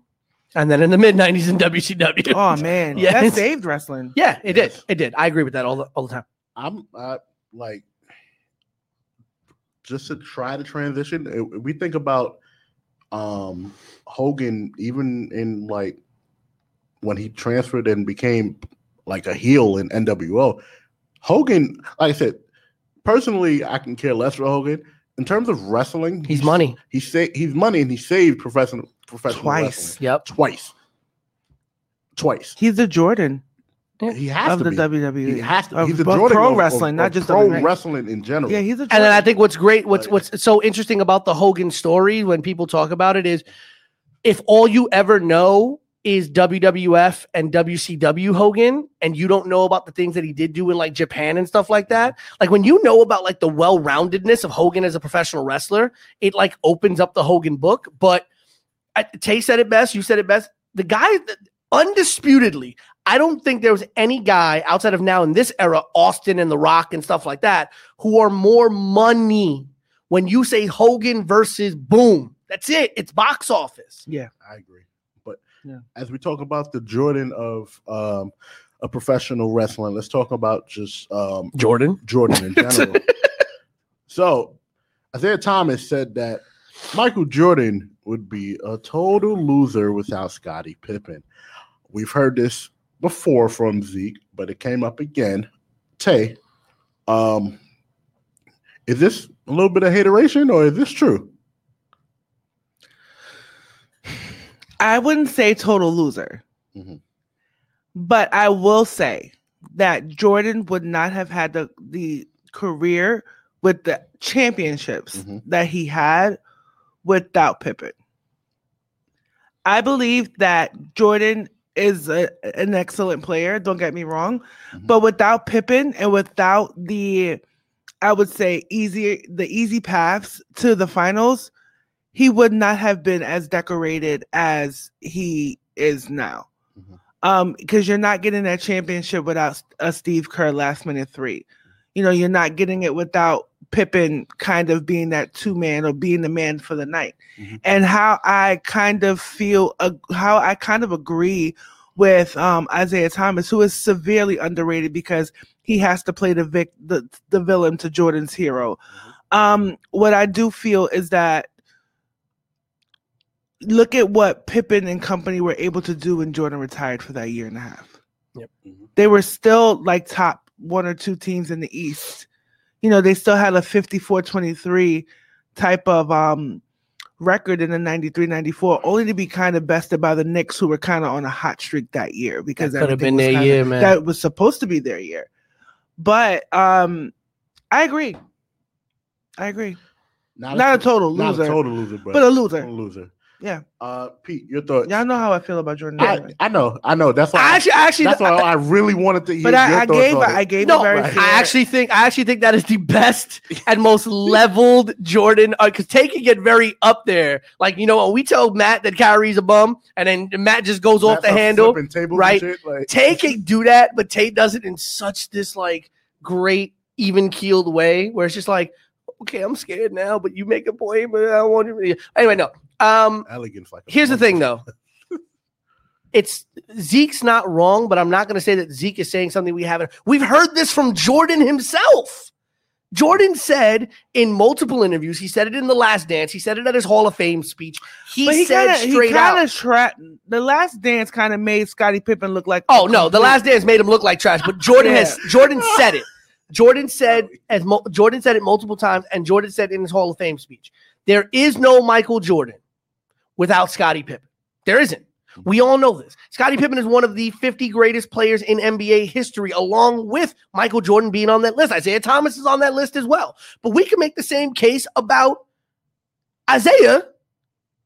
And then in the mid '90s in WCW. Oh man, Yeah, that saved wrestling. yeah, it did. It did. I agree with that all the all the time. I'm uh, like just to try to transition. We think about um Hogan, even in like when he transferred and became like a heel in NWO. Hogan, like I said, personally, I can care less for Hogan. In terms of wrestling, He's money. He sa- he's money, and he saved professional professional Twice. wrestling. Yep. twice, twice. He's the Jordan He has of to the be. WWE. He has to. Of He's the both Jordan pro of- wrestling, of- not of just pro WWE. wrestling in general. Yeah, he's a Jordan. And then I think what's great, what's what's so interesting about the Hogan story when people talk about it is if all you ever know is WWF and WCW Hogan, and you don't know about the things that he did do in like Japan and stuff like that, like when you know about like the well-roundedness of Hogan as a professional wrestler, it like opens up the Hogan book. But I, Tay said it best. You said it best. The guy, undisputedly, I don't think there was any guy outside of now in this era, Austin and The Rock and stuff like that, who are more money. When you say Hogan versus Boom, that's it. It's box office. Yeah, I agree. But Yeah. as we talk about the Jordan of um, a professional wrestling, let's talk about just um, Jordan. Jordan in general. so, Isaiah Thomas said that Michael Jordan would be a total loser without Scottie Pippen. We've heard this before from Zeke, but it came up again. Tay, um, is this a little bit of hateration or is this true? I wouldn't say total loser, Mhm. but I will say that Jordan would not have had the the career with the championships Mhm. that he had without Pippen. I believe that Jordan is a, an excellent player. Don't get me wrong, Mhm. but without Pippen and without the, I would say easy the easy paths to the finals, he would not have been as decorated as he is now. Mhm. Um, because you're not getting that championship without a Steve Kerr last minute three. You know, you're not getting it without Pippen kind of being that two man or being the man for the night. Mhm. And how I kind of feel, uh, how I kind of agree with um, Isaiah Thomas, who is severely underrated because he has to play the vic- the, the villain to Jordan's hero. Um, what I do feel is that look at what Pippen and company were able to do when Jordan retired for that year and a half. Yep. Mhm. They were still like top one or two teams in the East. You know, they still had a 54-23 type of um record in the 93-94, only to be kind of bested by the Knicks, who were kind of on a hot streak that year because That could have been was their kinda- year, man. That was supposed to be their year. But um I agree. I agree. Not, Not a total loser not loser, a total loser, but, but a loser. a loser. Yeah. Uh, Pete, your thoughts? Y'all know how I feel about Jordan. I, I know, I know. That's why. I actually, I actually, that's why I really wanted to hear but your I, I thoughts gave on I gave no, a very right. fair, I actually think I actually think that is the best and most leveled Jordan because Tay can get very up there. Like you know, when we tell Matt that Kyrie's a bum, and then Matt just goes off the handle. flipping right? shit, like- Tay can do that, but Tate does it in such this like great even keeled way where it's just like, okay, I'm scared now, but you make a point, but I don't want you. Anyway, no. Um, elegance. Like here's the thing though. It's Zeke's not wrong, but I'm not going to say that Zeke is saying something we haven't. We've heard this from Jordan himself. Jordan said in multiple interviews, he said it in the last dance, he said it at his Hall of Fame speech. He, he said kind of straight he out. tra- the last dance kind of made Scottie Pippen look like Oh no, the last dance made him look like trash. But Jordan has Jordan said it. Jordan said as mo- Jordan said it multiple times, and Jordan said in his Hall of Fame speech, there is no Michael Jordan without Scottie Pippen. There isn't. We all know this. Scottie Pippen is one of the 50 greatest players in NBA history, along with Michael Jordan being on that list. Isaiah Thomas is on that list as well. But we can make the same case about Isaiah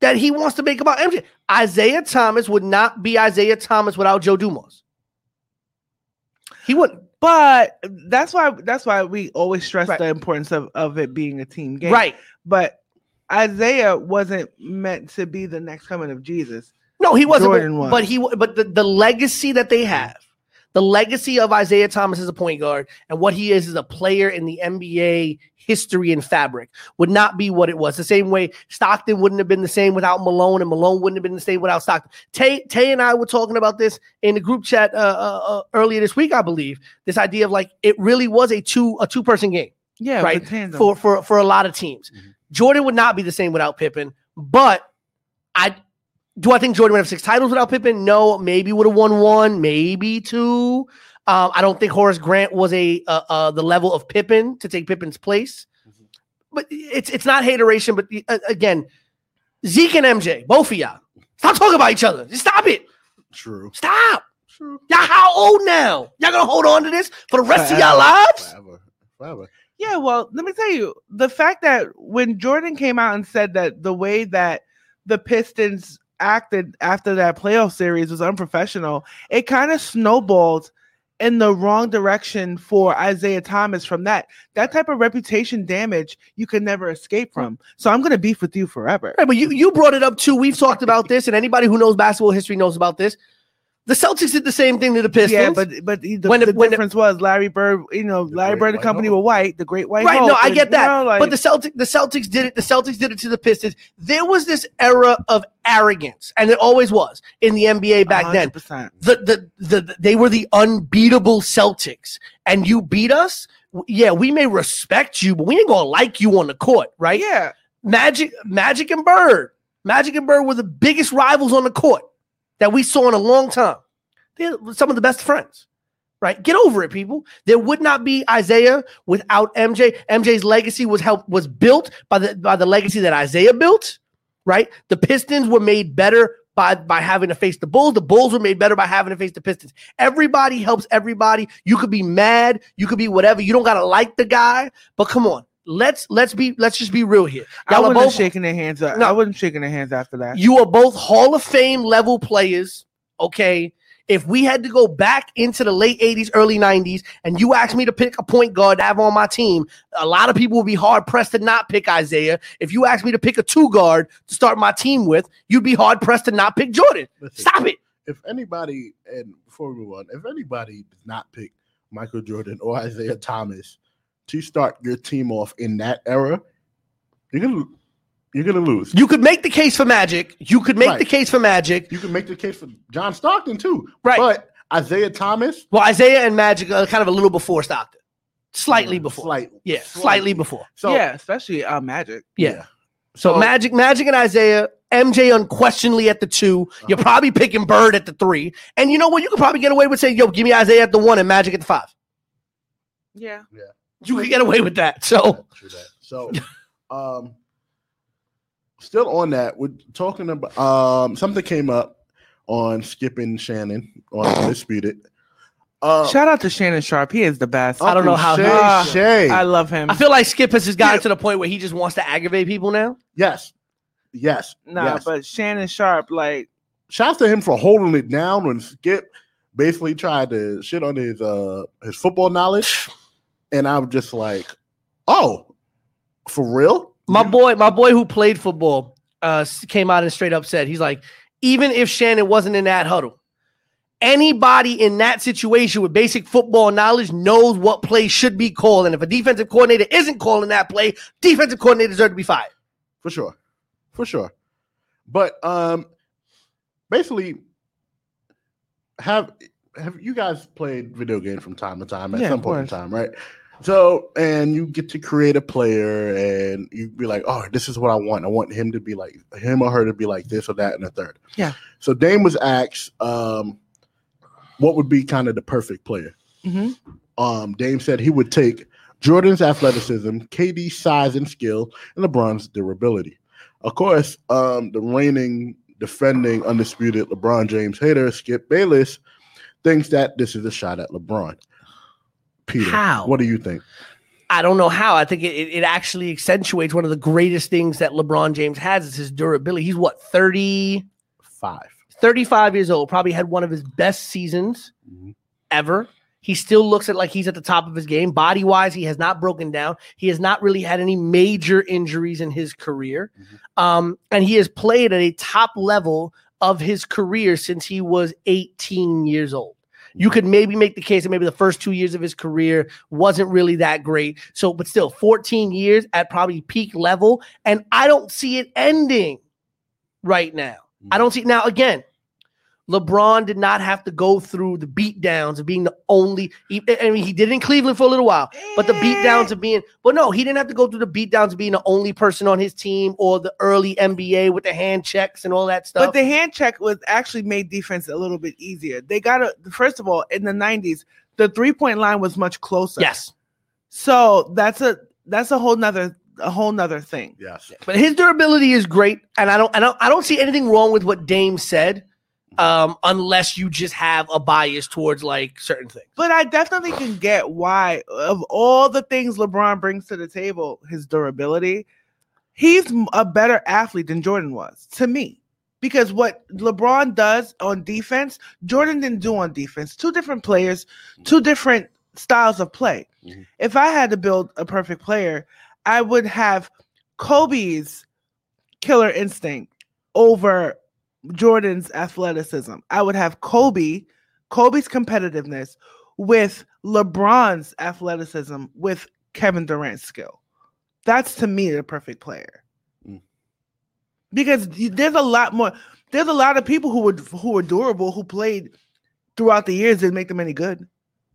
that he wants to make about MJ. Isaiah Thomas would not be Isaiah Thomas without Joe Dumars. He wouldn't. But that's why that's why we always stress Right. the importance of, of it being a team game. Right. But Isaiah wasn't meant to be the next coming of Jesus. No, he wasn't. Jordan but, was. but he but the, the legacy that they have, the legacy of Isaiah Thomas as a point guard and what he is as a player in the NBA history and fabric would not be what it was. The same way Stockton wouldn't have been the same without Malone, and Malone wouldn't have been the same without Stockton. Tay, Tay and I were talking about this in the group chat uh, uh, uh, earlier this week, I believe. This idea of like it really was a two a two person game Yeah, Right. for for for a lot of teams. Mhm. Jordan would not be the same without Pippen, but I do I think Jordan would have six titles without Pippen? No, maybe would have won one, maybe two. Um, I don't think Horace Grant was a uh, uh, the level of Pippen to take Pippen's place. Mhm. But it's it's not hateration, but uh, again, Zeke and MJ, both of y'all, stop talking about each other. Just stop it. True. Stop. True. Y'all how old now? Y'all gonna hold on to this for the rest of y'all lives? Forever. Forever. Yeah, well, let me tell you the fact that when Jordan came out and said that the way that the Pistons acted after that playoff series was unprofessional, it kind of snowballed in the wrong direction for Isaiah Thomas from that. That type of reputation damage you can never escape from. So I'm going to beef with you forever. Right, but you, you brought it up too. We've talked about this, and anybody who knows basketball history knows about this. The Celtics did the same thing to the Pistons. Yeah, but but the, When the- the when the- difference was Larry Bird, you know, Larry Bird and white company hope. were white, the great white right, no, I get that. know, like- but the Celtic, the Celtics did it. The Celtics did it to the Pistons. There was this era of arrogance, and it always was in the NBA back then. 100%. The, the the the- they were the unbeatable Celtics, and you beat us. Yeah, we may respect you, but we ain't gonna like you on the court, right? Yeah, Magic, Magic and Bird. Magic and Bird were the biggest rivals on the court that we saw in a long time. They're some of the best friends, right? Get over it, people. There would not be Isaiah without MJ. MJ's legacy was helped was built by the by the legacy that Isaiah built, right? The Pistons were made better by by having to face the Bulls. The Bulls were made better by having to face the Pistons. Everybody helps everybody. You could be mad, you could be whatever. You don't gotta like the guy, but come on. Let's let's be let's just be real here. I Y'all are wasn't both shaking their hands. Up. No. I wasn't shaking their hands after that. you are both Hall of Fame level players. Okay. If we had to go back into the late 80s, early 90s, and you asked me to pick a point guard to have on my team, a lot of people would be hard pressed to not pick Isaiah. If you asked me to pick a two guard to start my team with, you'd be hard pressed to not pick Jordan. Listen, Stop it. If anybody, and before we move on, if anybody does not pick Michael Jordan or Isaiah Thomas to start your team off in that era, you're gonna you're gonna lose. You could make the case for Magic. You could make Right. the case for Magic. You could make the case for John Stockton too, Right. But Isaiah Thomas, Well, Isaiah and Magic are kind of a little before Stockton. Slightly before. slight, yeah, slightly before. So yeah, especially uh, Magic. Yeah. So So- Magic, Magic, and Isaiah, MJ unquestionably at the 2 you You're Uh-huh. probably picking Bird at the three, and you know what? You could probably get away with saying, "Yo, give me Isaiah at the one and Magic at the five. Yeah. Yeah. You can get away with that. So True that. So, um, still on that, we're talking about um something came up on Skip and Shannon on Undisputed. Uh, Shout out to Shannon Sharpe. He is the best. I don't know how Shay, he- Ah, Shay. I love him. I feel like Skip has just gotten to the point where he just wants to aggravate people now. yes, yes, nah, yes. but Shannon Sharpe, like, Shouts to him for holding it down when Skip basically tried to shit on his uh his football knowledge, and I'm just like, oh, for real? My boy, my boy who played football, uh, came out and straight up said he's like, even if Shannon wasn't in that huddle, anybody in that situation with basic football knowledge knows what play should be called, and if a defensive coordinator isn't calling that play, defensive coordinator deserves to be fired. for sure, for sure. But um, basically, have have you guys played video games from time to time at Yeah, some point in time, right? So, and you get to create a player, and you be like, "Oh, this is what I want. I want him to be like him or her to be like this or that and a third. Yeah. So Dame was asked, um, what would be kind of the perfect player? mhm. um, Dame said he would take Jordan's athleticism, KD's size and skill, and LeBron's durability. Of course, um, the reigning, defending, undisputed LeBron James hater, Skip Bayless, thinks that this is a shot at LeBron. Peter, How? what do you think? I don't know how. I think it, it, actually accentuates one of the greatest things that LeBron James has is his durability. He's what 30, Five. 35 years old, probably had one of his best seasons Mhm. ever. He still looks at like he's at the top of his game. Body wise, he has not broken down. He has not really had any major injuries in his career. Um, and he has played at a top level of his career since he was 18 years old. You could maybe make the case that maybe the first two years of his career wasn't really that great. So, but still, 14 years at probably peak level. And I don't see it ending right now. I mm. don't see now again. LeBron did not have to go through the beat downs of being the only. He, I mean, he did it in Cleveland for a little while, but the beat downs of being. But no, he didn't have to go through the beat downs of being the only person on his team or the early NBA with the hand checks and all that stuff. But the hand check was actually made defense a little bit easier. They got a first of all in the '90s, the three point line was much closer. yes, So that's a that's a whole nother a whole nother thing. Yes. but his durability is great, and I don't, I don't, I don't see anything wrong with what Dame said, um, unless you just have a bias towards like certain things. But I definitely can get why of all the things LeBron brings to the table, his durability, he's a better athlete than Jordan was to me. Because what LeBron does on defense, Jordan didn't do on defense. Two different players, two different styles of play. Mhm. If I had to build a perfect player, I would have Kobe's killer instinct over Jordan's athleticism. I would have Kobe, Kobe's competitiveness with LeBron's athleticism with Kevin Durant's skill. That's to me the perfect player. Mm. Because there's a lot more. There's a lot of people who were who were durable who played throughout the years didn't make them any good.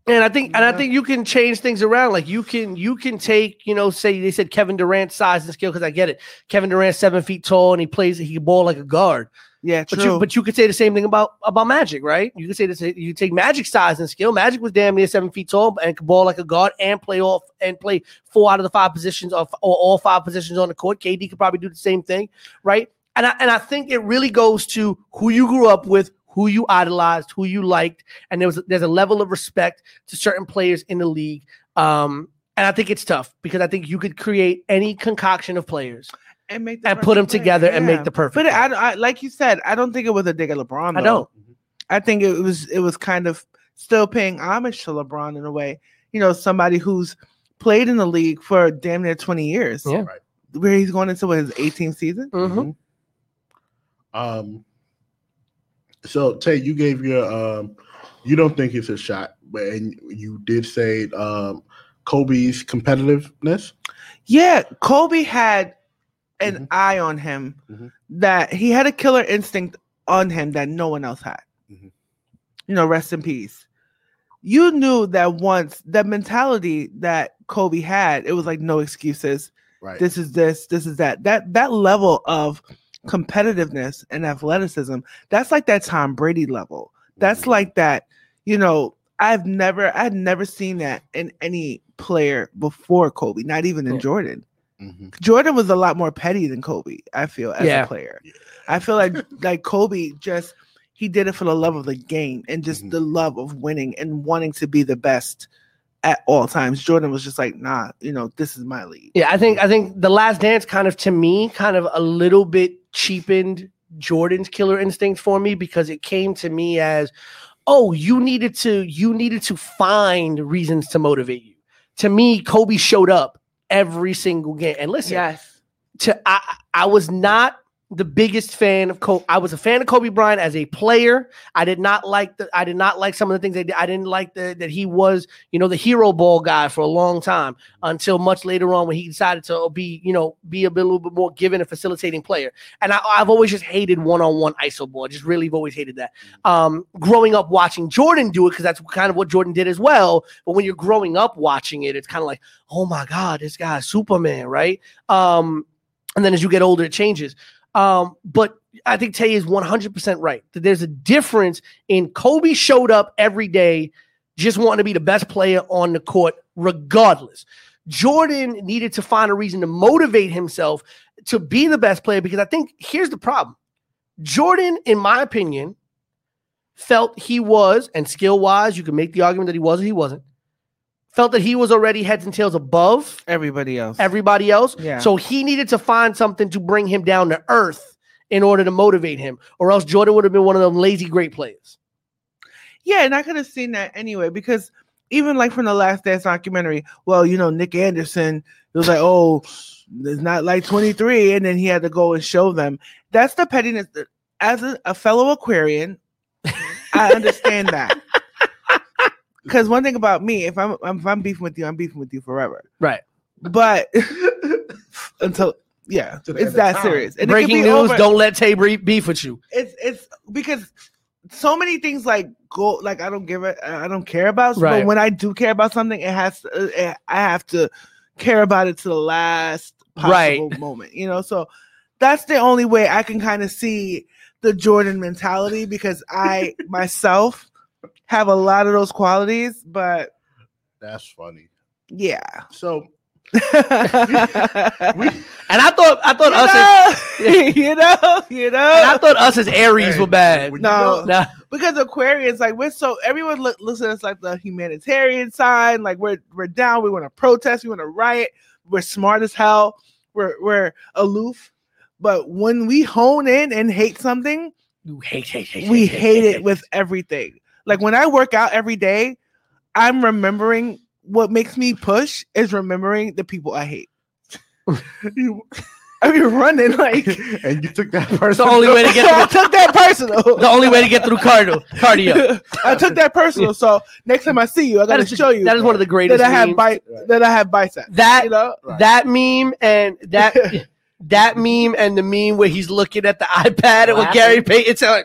And I think, and I think you can change things around. Like you can, you can take, you know, say they said Kevin Durant's size and skill because I get it. Kevin Durant's seven feet tall and he plays, he can ball like a guard. Yeah, But true. you, but you could say the same thing about about Magic, right? You could say this. You take Magic size and skill. Magic was damn near seven feet tall and could ball like a guard and play off and play four out of the five positions of or all five positions on the court. KD could probably do the same thing, right? And I and I think it really goes to who you grew up with, who you idolized, who you liked, and there was there's a level of respect to certain players in the league. Um, and I think it's tough because I think you could create any concoction of players. And make the and put 'em perfect play. together and make the perfect But. I, I, like you said, I don't think it was a dig at LeBron. I don't. I think it was it was kind of still paying homage to LeBron in a way. You know, somebody who's played in the league for damn near twenty years. Yeah. Right. Where he's going into his 18th season. Mhm. Um. So Tay, you gave your um, you don't think it's a shot, but and you did say um, Kobe's competitiveness. Yeah, Kobe had an Mhm. eye on him Mhm. that he had a killer instinct on him that no one else had. Mhm. You know, rest in peace. You knew that once that mentality that Kobe had, it was like no excuses. Right. This is this, this is that. That that level of competitiveness and athleticism, that's like that Tom Brady level. That's Mhm. like that, you know, I've never I've never seen that in any player before Kobe, not even in. Jordan. Mhm. Jordan was a lot more petty than Kobe, I feel, as Yeah. a player. I feel like like Kobe just he did it for the love of the game and just Mhm. the love of winning and wanting to be the best at all times. Jordan was just like, nah, you know, this is my league. Yeah, I think I think the Last Dance kind of to me kind of a little bit cheapened Jordan's killer instinct for me because it came to me as, oh, you needed to you needed to find reasons to motivate you. To me, Kobe showed up every single game. And listen, Yes. to I I was not the biggest fan of Kobe. I was a fan of Kobe Bryant as a player. I did not like the I did not like some of the things they did. I didn't like the that he was, you know, the hero ball guy for a long time until much later on when he decided to be, you know, be a bit, little bit more given and facilitating player. And I, I've always just hated one-on-one ISO ball. I just really have always hated that. Um, growing up watching Jordan do it because that's kind of what Jordan did as well. But when you're growing up watching it, it's kind of like, oh my God, this guy's Superman, right? Um, and then as you get older, it changes. Um, but I think Tay is 100% right. That there's a difference in Kobe showed up every day just wanting to be the best player on the court, regardless. Jordan needed to find a reason to motivate himself to be the best player because I think here's the problem. Jordan, in my opinion, felt he was, and skill wise, you can make the argument that he was or he wasn't, felt that he was already heads and tails above Everybody else. everybody else. Yeah. So he needed to find something to bring him down to earth in order to motivate him, or else Jordan would have been one of them lazy great players. Yeah, and I could have seen that anyway because even like from the Last Dance documentary, well, you know, Nick Anderson it was like, oh, it's not like 23, and then he had to go and show them. That's the pettiness. As a, a fellow Aquarian, I understand that. Because one thing about me, if I'm if I'm beefing with you, I'm beefing with you forever. Right. But until yeah, To it's that time. serious. And it Breaking be news: over- Don't let Tay beef with you. it's it's because so many things like go like I don't give it I don't care about Right. but when I do care about something it has to uh, I have to care about it to the last possible moment you know so that's the only way I can kind of see the Jordan mentality because I myself have a lot of those qualities but That's funny. yeah So we, And I thought, I thought us, as, you know, you know, you know, and I thought us as Aries Hey, were bad. when you No. Nah, because Aquarius, like we're so everyone look, looks at us like the humanitarian side, like we're we're down, we want to protest, we want to riot, we're smart as hell, we're we're aloof. But when we hone in and hate something, you hate, hate, hate. we hate it with everything. Like when I work out every day, I'm remembering what makes me push is remembering the people I hate. I be running like and you took that It's person. the only way to I took that personal. The only way to get through cardio. Cardio. I took that personal. So next time I see you, I gotta is, show you that is one of the greatest. that I have memes. bi- that I have biceps. that You know, Right. that meme and that that meme and the meme where he's looking at the iPad and with Gary Payton telling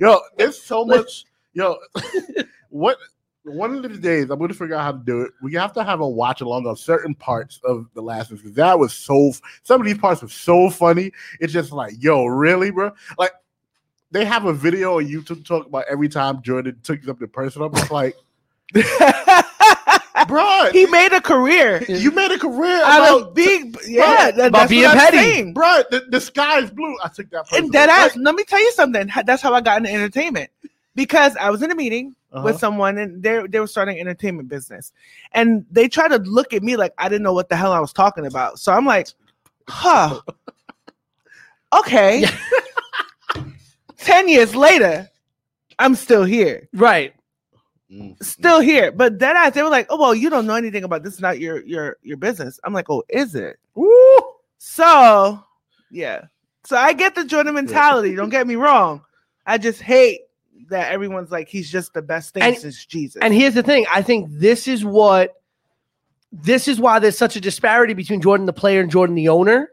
Yo, there's so much. Yo, what? One of these days, I'm going to figure out how to do it. We have to have a watch along of certain parts of the last one because that was so. Some of these parts were so funny. It's just like, yo, really, bro? Like, they have a video on YouTube talk about every time Jordan took something personal. I'm just like, bro, he made a career you made a career out of big, yeah, that- about that's being petty. saying. bro. The, the sky is blue. I took that. Personal. And that ass. Let me tell you something. That's how I got into entertainment because I was in a meeting uh-huh. with someone and they they were starting an entertainment business, and they tried to look at me like I didn't know what the hell I was talking about. So I'm like, huh, okay. Ten years later, I'm still here. right. Mm. still here. But then I they were like, oh well, you don't know anything about this. Is not your your your business. I'm like, oh, is it? Woo! So yeah. So I get the Jordan mentality. Don't get me wrong. I just hate that everyone's like he's just the best thing And- since Jesus. And here's the thing: I think this is what this is why there's such a disparity between Jordan the player and Jordan the owner,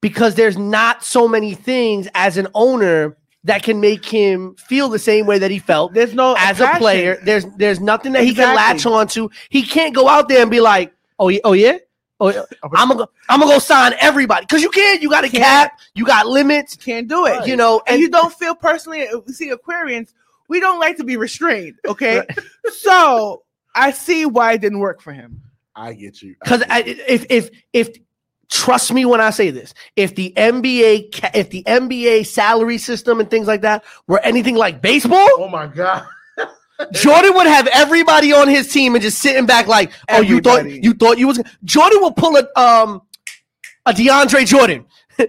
because there's not so many things as an owner that can make him feel the same way that he felt there's no as a player. There's there's nothing that he can latch on to. He can't go out there and be like, oh yeah, oh yeah. Oh, yeah. I'm gonna, I'm gonna go sign everybody because you can't. You got a cap. You got limits. can't do it. You know, and and you don't feel personally. Uh, see, Aquarians, we don't like to be restrained. Okay, so I see why it didn't work for him. I get you. Because get you. if if if trust me when I say this, if the NBA if the NBA salary system and things like that were anything like baseball, oh my god, Jordan would have everybody on his team and just sitting back like, oh, you thought you thought you was Jordan will pull a um a DeAndre Jordan.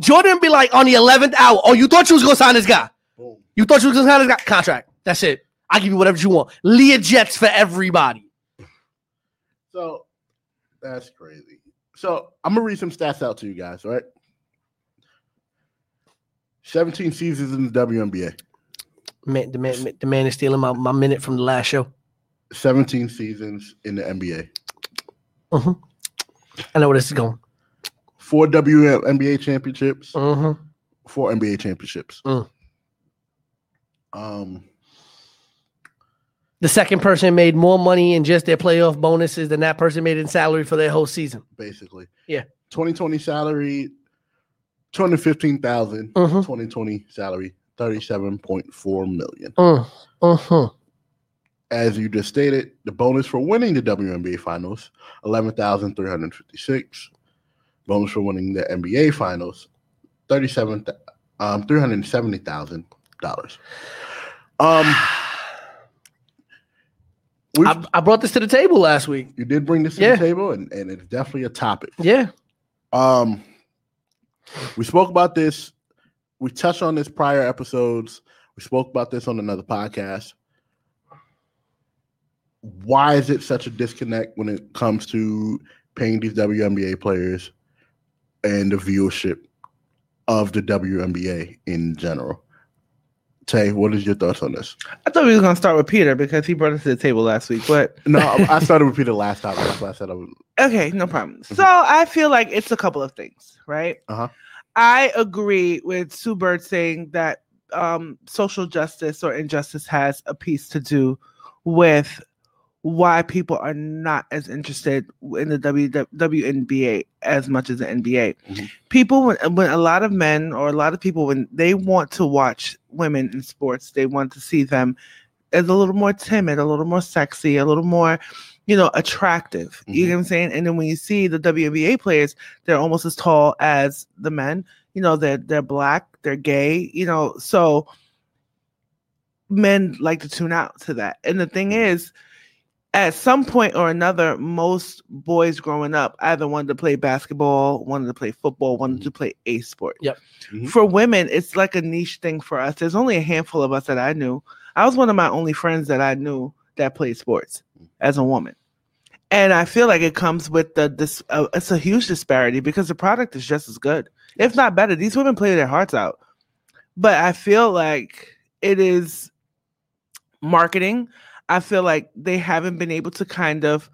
Jordan be like on the eleventh hour. Oh, you thought you was gonna sign this guy? boom. You thought you was gonna sign this guy? Contract. That's it. I give you whatever you want. Learjets for everybody. So that's crazy. So I'm gonna read some stats out to you guys, all right? 17 seasons in the WNBA, Man, the man, the man is stealing my, my minute from the last show. 17 seasons in the NBA, I know where this is going. four WNBA championships, Mm-hmm. four NBA championships. Mm. Um, The second person made more money in just their playoff bonuses than that person made in salary for their whole season. basically, Yeah. 2020 salary, 215,000. Mhm. 2020 salary, 37.4 million. Mm, mhm. as you just stated, the bonus for winning the WNBA finals, eleven thousand three hundred fifty-six. Bonus for winning the NBA finals, thirty-seven, um, three hundred seventy thousand dollars. Um, I, I brought this to the table last week. you did bring this to Yeah. the table, and, and it's definitely a topic. Yeah. Um, we spoke about this. We touched on this prior episodes. We spoke about this on another podcast. Why is it such a disconnect when it comes to paying these WNBA players and the viewership of the WNBA in general? Tay, what is your thoughts on this? I thought we were gonna start with Peter because he brought us to the table last week, but No, I started with Peter last time. That's why I said I was. Okay, no problem. So I feel like it's a couple of things, right? Uh-huh. I agree with Sue Bird saying that um, social justice or injustice has a piece to do with why people are not as interested in the w- WNBA as much as the NBA. Mhm. People, when, when a lot of men or a lot of people, when they want to watch women in sports, they want to see them as a little more timid, a little more sexy, a little more, you know, attractive. You Mhm. know what I'm saying? And then when you see the WNBA players, they're almost as tall as the men. You know, they're they're black, they're gay. You know, so men like to tune out to that. And the thing is, at some point or another, most boys growing up either wanted to play basketball, wanted to play football, wanted to play a sport. Yep. Mhm. For women, it's like a niche thing for us. There's only a handful of us that I knew. I was one of my only friends that I knew that played sports as a woman. And I feel like it comes with the this. Uh, it's a huge disparity because the product is just as good, if not better. These women play their hearts out, but I feel like it is marketing. I feel like they haven't been able to kind of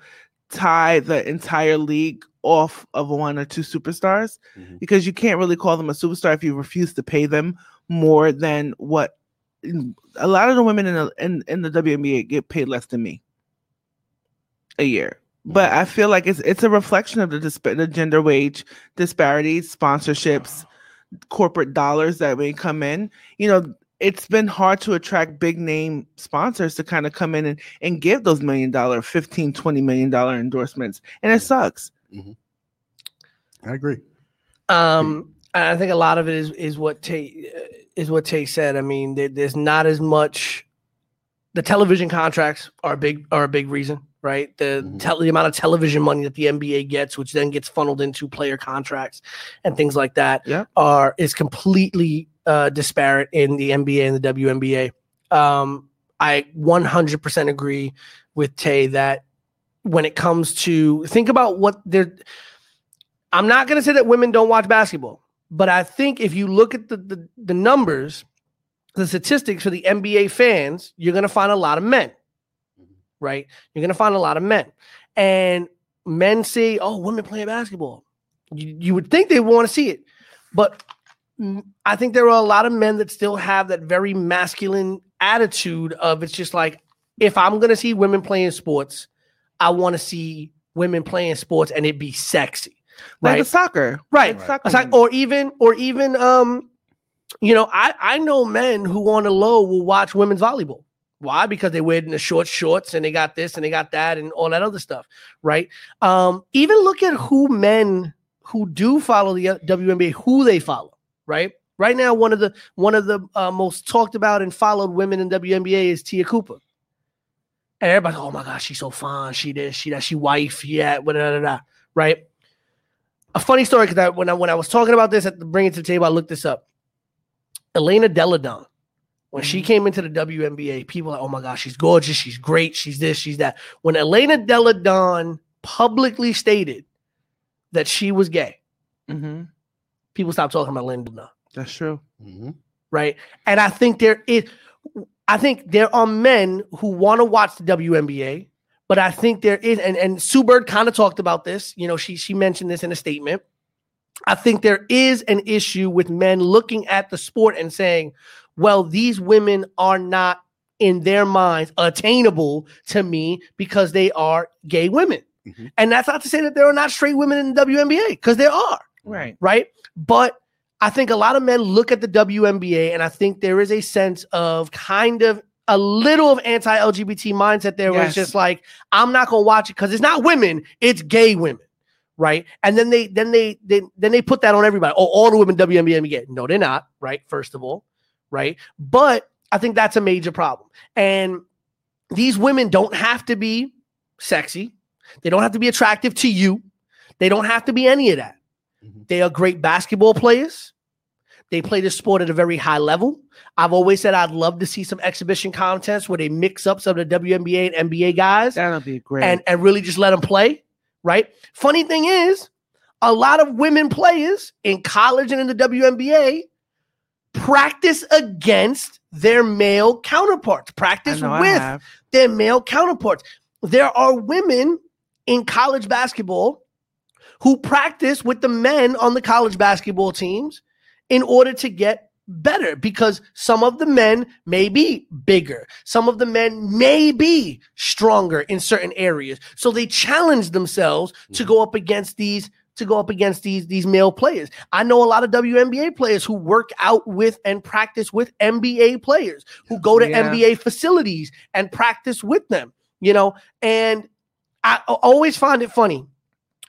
tie the entire league off of one or two superstars Mhm. because you can't really call them a superstar if you refuse to pay them more than what a lot of the women in the in, in the WNBA get paid less than me a year. But I feel like it's it's a reflection of the disp- the gender wage disparities, sponsorships, uh-huh. corporate dollars that may come in. You know, it's been hard to attract big name sponsors to kind of come in and, and give those million dollar 15 20 million dollar endorsements and it sucks mm-hmm. I agree. Um, mm. and I think a lot of it is is what Tay uh, is what Tay said. I mean, there, there's not as much. The television contracts are a big are a big reason, right? The Mhm. tel- the amount of television money that the NBA gets, which then gets funneled into player contracts and things like that, Yeah. are is completely uh, disparate in the NBA and the WNBA. Um, I 100% agree with Tay that when it comes to think about what they're I'm not going to say that women don't watch basketball, but I think if you look at the, the, the numbers, the statistics for the NBA fans, you're going to find a lot of men, right? You're going to find a lot of men. And men say, oh, women playing basketball. You, you would think they want to see it. But I think there are a lot of men that still have that very masculine attitude of it's just like, if I'm going to see women playing sports, I want to see women playing sports and it be sexy like right the soccer right Like soccer like- women. or even or even um you know i i know men who on the low will watch women's volleyball Why? Because they wear the short shorts and they got this and they got that and all that other stuff, right? Um, even look at who men who do follow the uh, WNBA, who they follow, right? Right now, one of the one of the uh, most talked about and followed women in WNBA is Te'a Cooper. And everybody's, oh my gosh, she's so fine. She this, she that, she wife, yeah, da, da, da, right? A funny story because when I when I was talking about this at the bring it to the table, I looked this up. Elena Delle Donne, when she Mhm. came into the WNBA, people were like, oh my gosh, she's gorgeous, she's great, she's this, she's that. When Elena Delle Donne publicly stated that she was gay, hmm people stopped talking about Elena Delle Donne That's true. hmm right? And I think there is, I think there are men who want to watch the WNBA, but I think there is, and and Sue Bird kind of talked about this. You know, she she mentioned this in a statement. I think there is an issue with men looking at the sport and saying, "Well, these women are not." In their minds, attainable to me because they are gay women. Mhm. And that's not to say that there are not straight women in the WNBA, because there are Right. right? But I think a lot of men look at the WNBA and I think there is a sense of kind of a little of anti-LGBT mindset there where it's just like, I'm not gonna watch it because it's not women, it's gay women. Right. And then they then they, they then they put that on everybody. Oh, all the women WNBA are gay. No, they're not, right? First of all, right. But I think that's a major problem. And these women don't have to be sexy, they don't have to be attractive to you, they don't have to be any of that. Mhm. They are great basketball players. They play the sport at a very high level. I've always said I'd love to see some exhibition contests where they mix up some of the WNBA and NBA guys That'll be great. and, and really just let them play, right? Funny thing is, a lot of women players in college and in the WNBA practice against their male counterparts, practice with their male counterparts. There are women in college basketball who practice with the men on the college basketball teams in order to get better because some of the men may be bigger, some of the men may be stronger in certain areas. So they challenge themselves to go up against these to go up against these these male players. I know a lot of WNBA players who work out with and practice with NBA players who go to Yeah. NBA facilities and practice with them, you know, and I always find it funny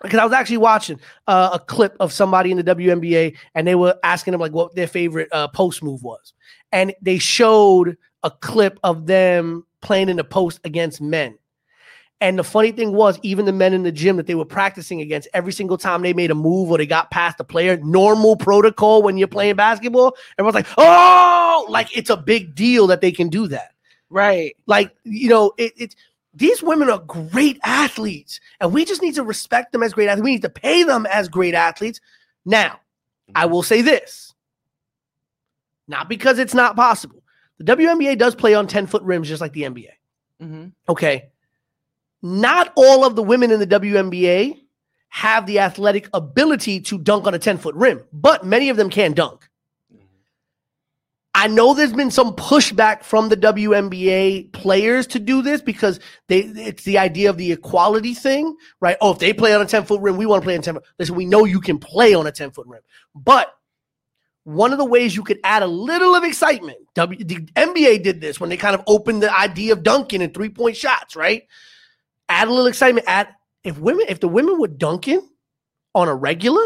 because I was actually watching uh, a clip of somebody in the WNBA and they were asking them like what their favorite uh, post move was, and they showed a clip of them playing in the post against men. And the funny thing was, even the men in the gym that they were practicing against, every single time they made a move or they got past the player, normal protocol when you're playing basketball, everyone's like, "Oh!" Like it's a big deal that they can do that. Right. like you know it, it's these women are great athletes and we just need to respect them as great athletes. We need to pay them as great athletes. Now i will say this. Not because it's not possible. The WNBA does play on 10 foot rims just like the NBA hmm okay not all of the women in the WNBA have the athletic ability to dunk on a 10 foot rim but many of them can dunk I know there's been some pushback from the WNBA players to do this because they it's the idea of the equality thing, right? Oh, if they play on a 10 foot rim, we want to play on 10 foot. Listen, we know you can play on a 10 foot rim. But one of the ways you could add a little of excitement, w, the NBA did this when they kind of opened the idea of dunking and three point shots, right? Add a little excitement. Add if women, if the women were dunking on a regular,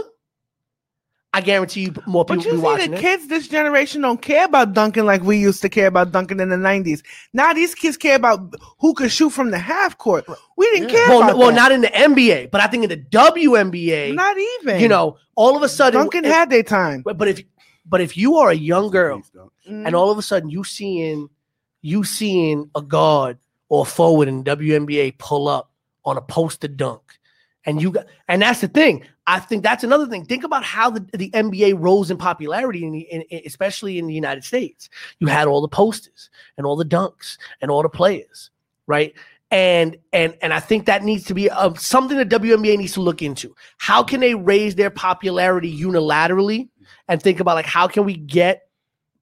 I guarantee you more people But you see, the it. kids this generation don't care about dunking like we used to care about dunking in the '90s. Now these kids care about who can shoot from the half court. We didn't Yeah. care well, about no- well, that. not in the NBA, but I think in the WNBA, not even. you know, all of a sudden, Duncan if- had their time. but, but if but if you are a young girl Mm. and all of a sudden you seeing you seeing a guard or forward in WNBA pull up on a posted dunk, and you got and that's the thing. I think that's another thing. Think about how the, the NBA rose in popularity, in, the, in- especially in the United States. You had all the posters and all the dunks and all the players, right? And and and I think that needs to be uh, something that WNBA needs to look into. How can they raise their popularity unilaterally and think about like how can we get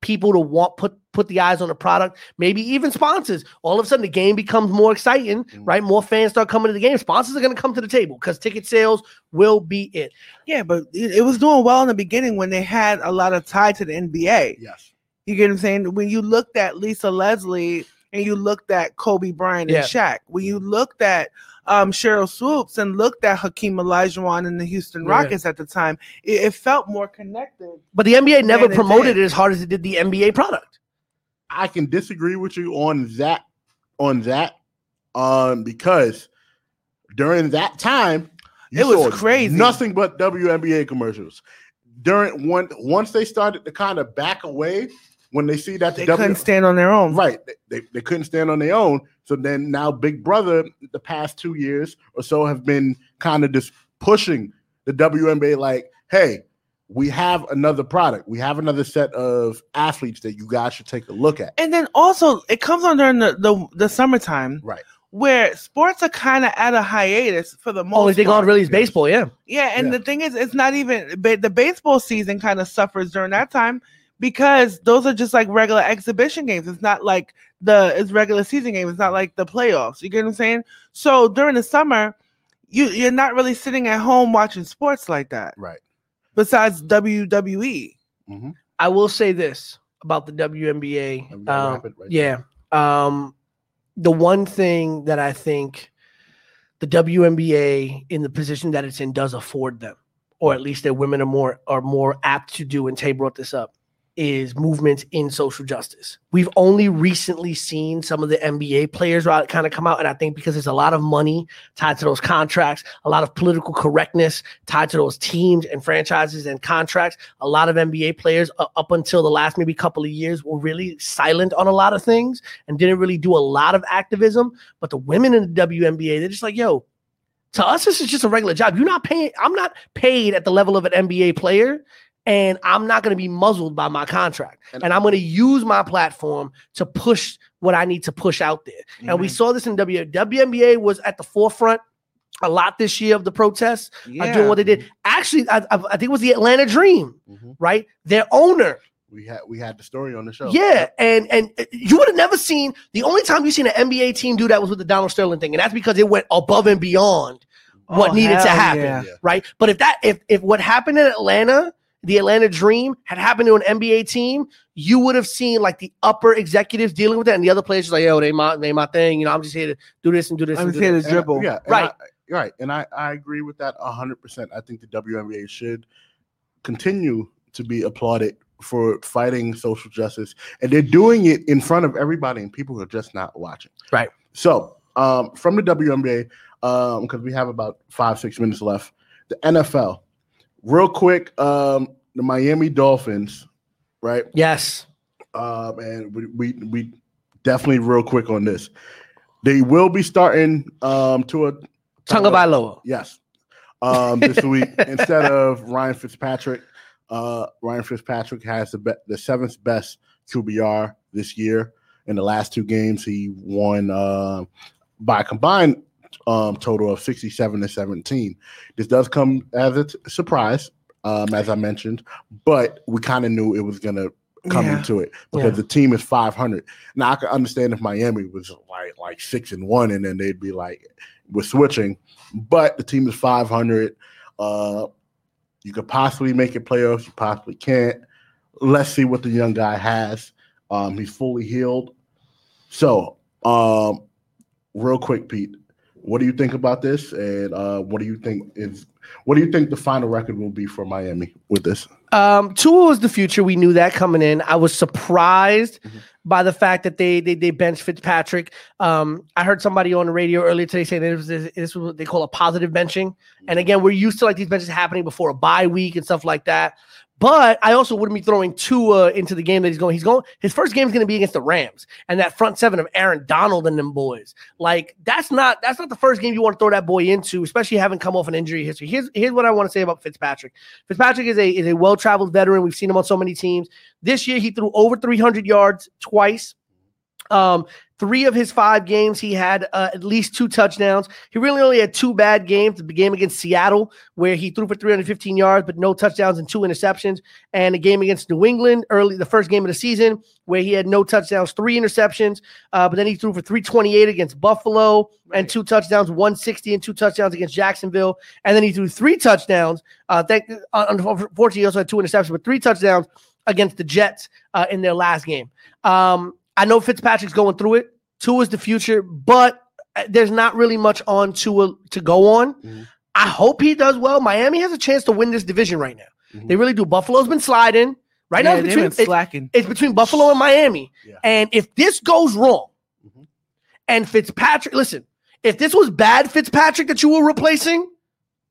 people to want put put the eyes on the product, maybe even sponsors. All of a sudden, the game becomes more exciting, Mm. right? More fans start coming to the game. Sponsors are going to come to the table because ticket sales will be it. Yeah, but it, it was doing well in the beginning when they had a lot of tie to the NBA. Yes. You get what I'm saying? When you looked at Lisa Leslie and you looked at Kobe Bryant Yeah. and Shaq, when you looked at um, Sheryl Swoopes and looked at Hakeem Olajuwon and the Houston Yeah. Rockets at the time, it, it felt more connected. But the NBA never Man, it promoted it as hard as it did the NBA product. I can disagree with you on that on that um because during that time It was crazy. nothing but WNBA commercials. During one once they started to kind of back away when they see that the They W couldn't stand on their own. right they, they, they couldn't stand on their own. So then now Big Brother the past two years or so have been kind of just pushing the WNBA like, hey, we have another product. We have another set of athletes that you guys should take a look at. And then also it comes on during the, the, the summertime Right. where sports are kind of at a hiatus for the oh, most Only thing on really is baseball. Yeah. Yeah, and Yeah. the thing is, it's not even the baseball season kind of suffers during that time because those are just like regular exhibition games. It's not like the it's regular season game. It's not like the playoffs. You get what I'm saying? So during the summer, you you're not really sitting at home watching sports like that. Right. Besides WWE, Mm-hmm. I will say this about the WNBA. And we gotta Um, right yeah. Um, the one thing that I think the WNBA in the position that it's in does afford them, or at least their women are more are more apt to do. And Tay brought this up. Is movements in social justice. We've only recently seen some of the NBA players kind of come out, and I think because there's a lot of money tied to those contracts, a lot of political correctness tied to those teams and franchises and contracts, a lot of NBA players uh, up until the last maybe couple of years were really silent on a lot of things and didn't really do a lot of activism. But the women in the WNBA, they're just like, yo, to us, this is just a regular job. You're not paying, I'm not paid at the level of an NBA player. And I'm not going to be muzzled by my contract. And- And I'm going to use my platform to push what I need to push out there. And we saw this in W. WNBA was at the forefront a lot this year of the protests yeah, are doing what they did. Actually, I, I, I think it was the Atlanta Dream, Mhm. right? Their owner, We had we had the story on the show. yeah, and and uh, you would have never seen the only time you seen an NBA team do that was with the Donald Sterling thing, and that's because it went above and beyond what Oh, needed to happen, yeah. Yeah. right? But if that if if what happened in Atlanta, the Atlanta Dream had happened to an NBA team, you would have seen like the upper executives dealing with that, and the other players just like, yo, they my they my thing, you know, I'm just here to do this and do this. I'm and just do here this. to And dribble. yeah, and Right. I- right, and I I agree with that hundred percent. I think the WNBA should continue to be applauded for fighting social justice, and they're doing it in front of everybody, and people who are just not watching. Right. So, um, from the WNBA, um, because we have about five six minutes left, the NFL, real quick, um, the Miami Dolphins, right? Yes, um, and we, we we definitely real quick on this. They will be starting um to a Bailoa. yes um this week instead of Ryan Fitzpatrick. Uh, Ryan Fitzpatrick has the be- the seventh best QBR this year. In the last two games, he won uh, by a combined um, total of 67 to 17. This does come as a t- surprise, um, as I mentioned, but we kind of knew it was going to come Yeah. into it because Yeah. the team is 500. Now I can understand if Miami was like like six and one, and then they'd be like we're switching, but the team is 500. Uh, you could possibly make it playoffs. You possibly can't. Let's see what the young guy has. Um, he's fully healed. So, um, real quick, Pete, what do you think about this? And uh, what do you think is what do you think the final record will be for Miami with this? Um, Tua was the future. We knew that coming in. I was surprised Mhm. by the fact that they they they benched Fitzpatrick. Um, I heard somebody on the radio earlier today saying that it was this, this was what they call a positive benching. And again, we're used to like these benches happening before a bye week and stuff like that. But I also wouldn't be throwing Tua into the game that he's going. He's going. His first game is going to be against the Rams and that front seven of Aaron Donald and them boys. Like that's not that's not the first game you want to throw that boy into, especially having come off an injury history. Here's here's what I want to say about Fitzpatrick. Fitzpatrick is a is a well traveled veteran. We've seen him on so many teams. This year he threw over 300 yards twice. Um, three of his five games, he had uh, at least two touchdowns. He really only had two bad games. The game against Seattle, where he threw for 315 yards, but no touchdowns and two interceptions. And a game against New England, early the first game of the season, where he had no touchdowns, three interceptions. Uh, but then he threw for 328 against Buffalo and two touchdowns, 160 and two touchdowns against Jacksonville. And then he threw three touchdowns. Uh, thank, uh, unfortunately, he also had two interceptions, but three touchdowns against the Jets uh, in their last game. Um, I know Fitzpatrick's going through it. Tua's the future, but uh, there's not really much on Tua to go on. Mhm. I hope he does well. Miami has a chance to win this division right now. Mhm. They really do. Buffalo's been sliding. Right yeah, now, it's they've between, been it- slacking. it's between Buffalo and Miami. Yeah. And if this goes wrong, Mhm. and Fitzpatrick, listen, if this was bad Fitzpatrick that you were replacing,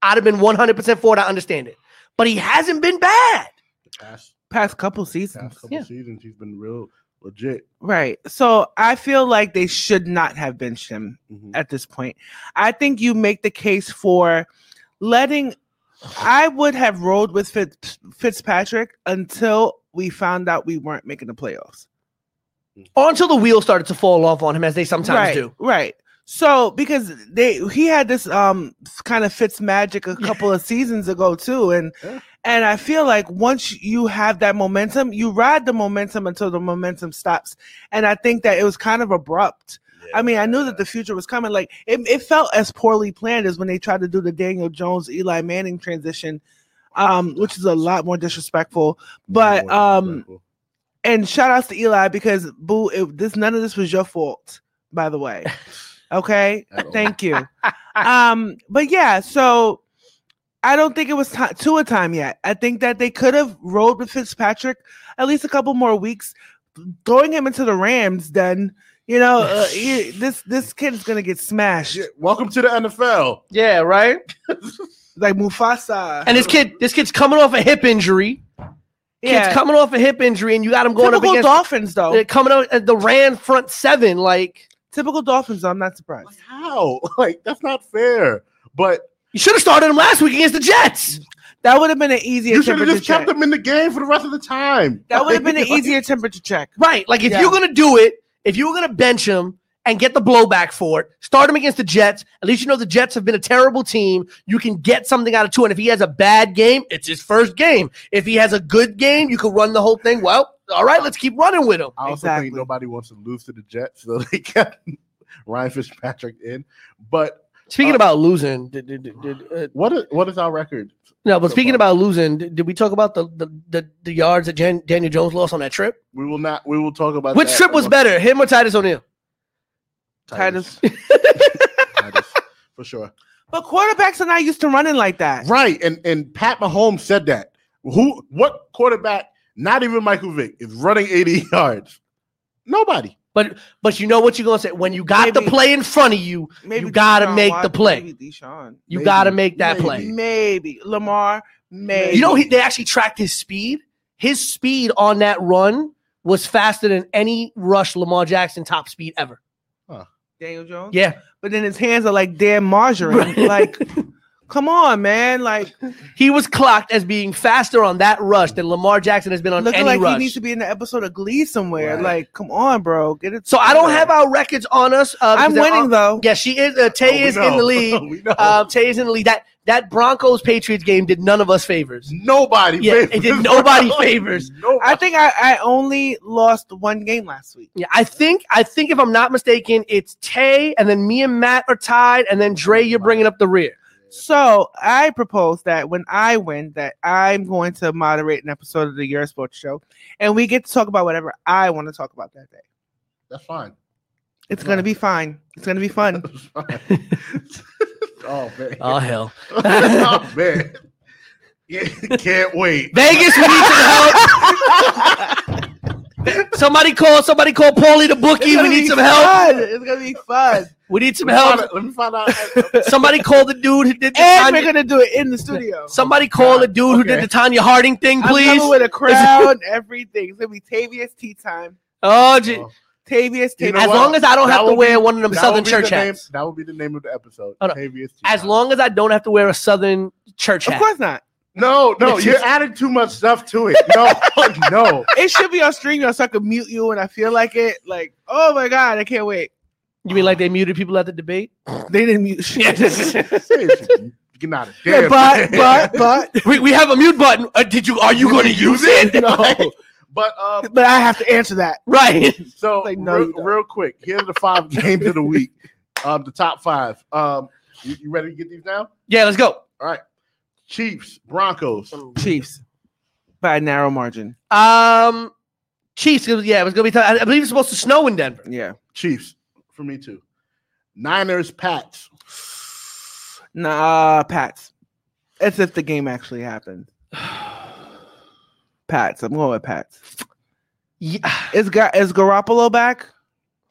I'd have been 100% for it. I understand it. But he hasn't been bad. Past, Past couple seasons. past couple Yeah. seasons, he's been real legit. Right. So I feel like they should not have benched him Mhm. at this point. I think you make the case for letting. I would have rolled with Fitz, Fitzpatrick until we found out we weren't making the playoffs. Or until the wheels started to fall off on him, as they sometimes right, do. Right. So because they he had this um kind of Fitz magic a couple of seasons ago too, and Yeah. And I feel like once you have that momentum, you ride the momentum until the momentum stops. And I think that it was kind of abrupt. I mean, I knew that the future was coming. Like it, it felt as poorly planned as when they tried to do the Daniel Jones Eli Manning transition, um, which is a lot more disrespectful. But um, and shout outs to Eli because boo, it, this none of this was your fault, by the way. Okay, thank you. um, but yeah, so I don't think it was ti Tua time yet. I think that they could have rolled with Fitzpatrick at least a couple more weeks, throwing him into the Rams. Then you know uh, he- this this kid is gonna get smashed Yeah, welcome to the NFL. Yeah, right. like Mufasa. And this kid, this kid's coming off a hip injury. Kid's coming off a hip injury, and you got him going typical up against Dolphins though. uh, coming out at the Rams front seven. Like typical Dolphins. I'm not surprised. Like, how? Like that's not fair. But you should have started him last week against the Jets. That would have been an easier you should have temperature just kept check. him in the game for the rest of the time. That would have been an easier temperature check. Right. Like if Yeah. you're gonna do it, if you were gonna bench him and get the blowback for it, start him against the Jets. At least you know the Jets have been a terrible team. You can get something out of Tua. And if he has a bad game, it's his first game. If he has a good game, you can run the whole thing. Well, all right, let's keep running with him. I also Exactly. think nobody wants to lose to the Jets, so they kept Ryan Fitzpatrick in. But Speaking Uh, about losing, did, did, did, did, uh, what is what is our record? no, but So speaking far. about losing, did, did we talk about the the, the, the yards that Jan, Daniel Jones lost on that trip? We will not. We will talk about Which that trip was better, him or Titus O'Neil? Titus. Titus. Titus, for sure. But quarterbacks are not used to running like that. Right, and and Pat Mahomes said that. Who? What quarterback? Not even Michael Vick is running 80 yards. Nobody. But but you know what you're gonna say when you got the play in front of you, you gotta Deshaun make the play. Maybe Deshaun. You Maybe, gotta make that maybe. play. Maybe Lamar. Maybe You know, he, they actually tracked his speed. His speed on that run was faster than any rush Lamar Jackson top speed ever. Daniel Jones. Yeah, but then his hands are like damn margarine. Right. Like, come on, man. Like, he was clocked as being faster on that rush than Lamar Jackson has been on looking any like rush. he needs to be in the episode of Glee somewhere. Right. Like, come on, bro, get it. so I don't have our records on us. Uh, I'm winning on- though. Yeah, she is. Uh, Tay Oh, we is in the lead. we know. Uh, Tay is in the lead. That that Broncos Patriots game did none of us favors. nobody. Yeah, it did nobody favors. Nobody. I think I, I only lost one game last week. Yeah, I think I think if I'm not mistaken, it's Tay, and then me and Matt are tied, and then Dre, you're bringing up the rear. So I propose that when I win, that I'm going to moderate an episode of the Your Sports Show, and we get to talk about whatever I want to talk about that day. That's fine. It's gonna be fine. It's gonna be fun. Oh man. Oh hell, oh man. Can't wait. Vegas, we need some help. Somebody call, somebody call Paulie the bookie. We need some help. It's gonna be fun. We need some Let me find help. Let me find out. Somebody call the dude who did the And we're Tonya. gonna do it in the studio. Somebody call the dude who Okay. did the Tonya Harding thing, I'm please. coming with a crowd, everything. It's gonna be Tavius tea time. Oh, gee. Oh, Tavius You tea. know as what? long as I don't That have to will wear be- one of them that Southern be church the name- hats. That will be the name of the episode. Tavius Tea As long as I don't have to wear a Southern church hat. Of hat. course not. No, no, It's you're just- adding too much stuff to it. No, no. It should be on stream, so I can mute you when I feel like it. Like, oh my god, I can't wait. You mean like they muted people at the debate? They didn't mute shit. Seriously, Get out of Yeah, damn. but but but we, we have a mute button. Uh, did you? Are you going to use it? no. But um, but I have to answer that. Right. so Like, no, real, you don't. real quick, here's the five games of the week. Um, the top five. Um, you, you ready to get these now? Yeah. Let's go. All right. Chiefs, Broncos, Chiefs by a narrow margin. Um, Chiefs. Yeah, it was gonna be. Tough. I I believe it's supposed to snow in Denver. Yeah. Chiefs. for me too. Niners, Pats. Nah, Pats. As if the game actually happened. Pats. I'm going with Pats. Yeah, Is Ga- is Garoppolo back?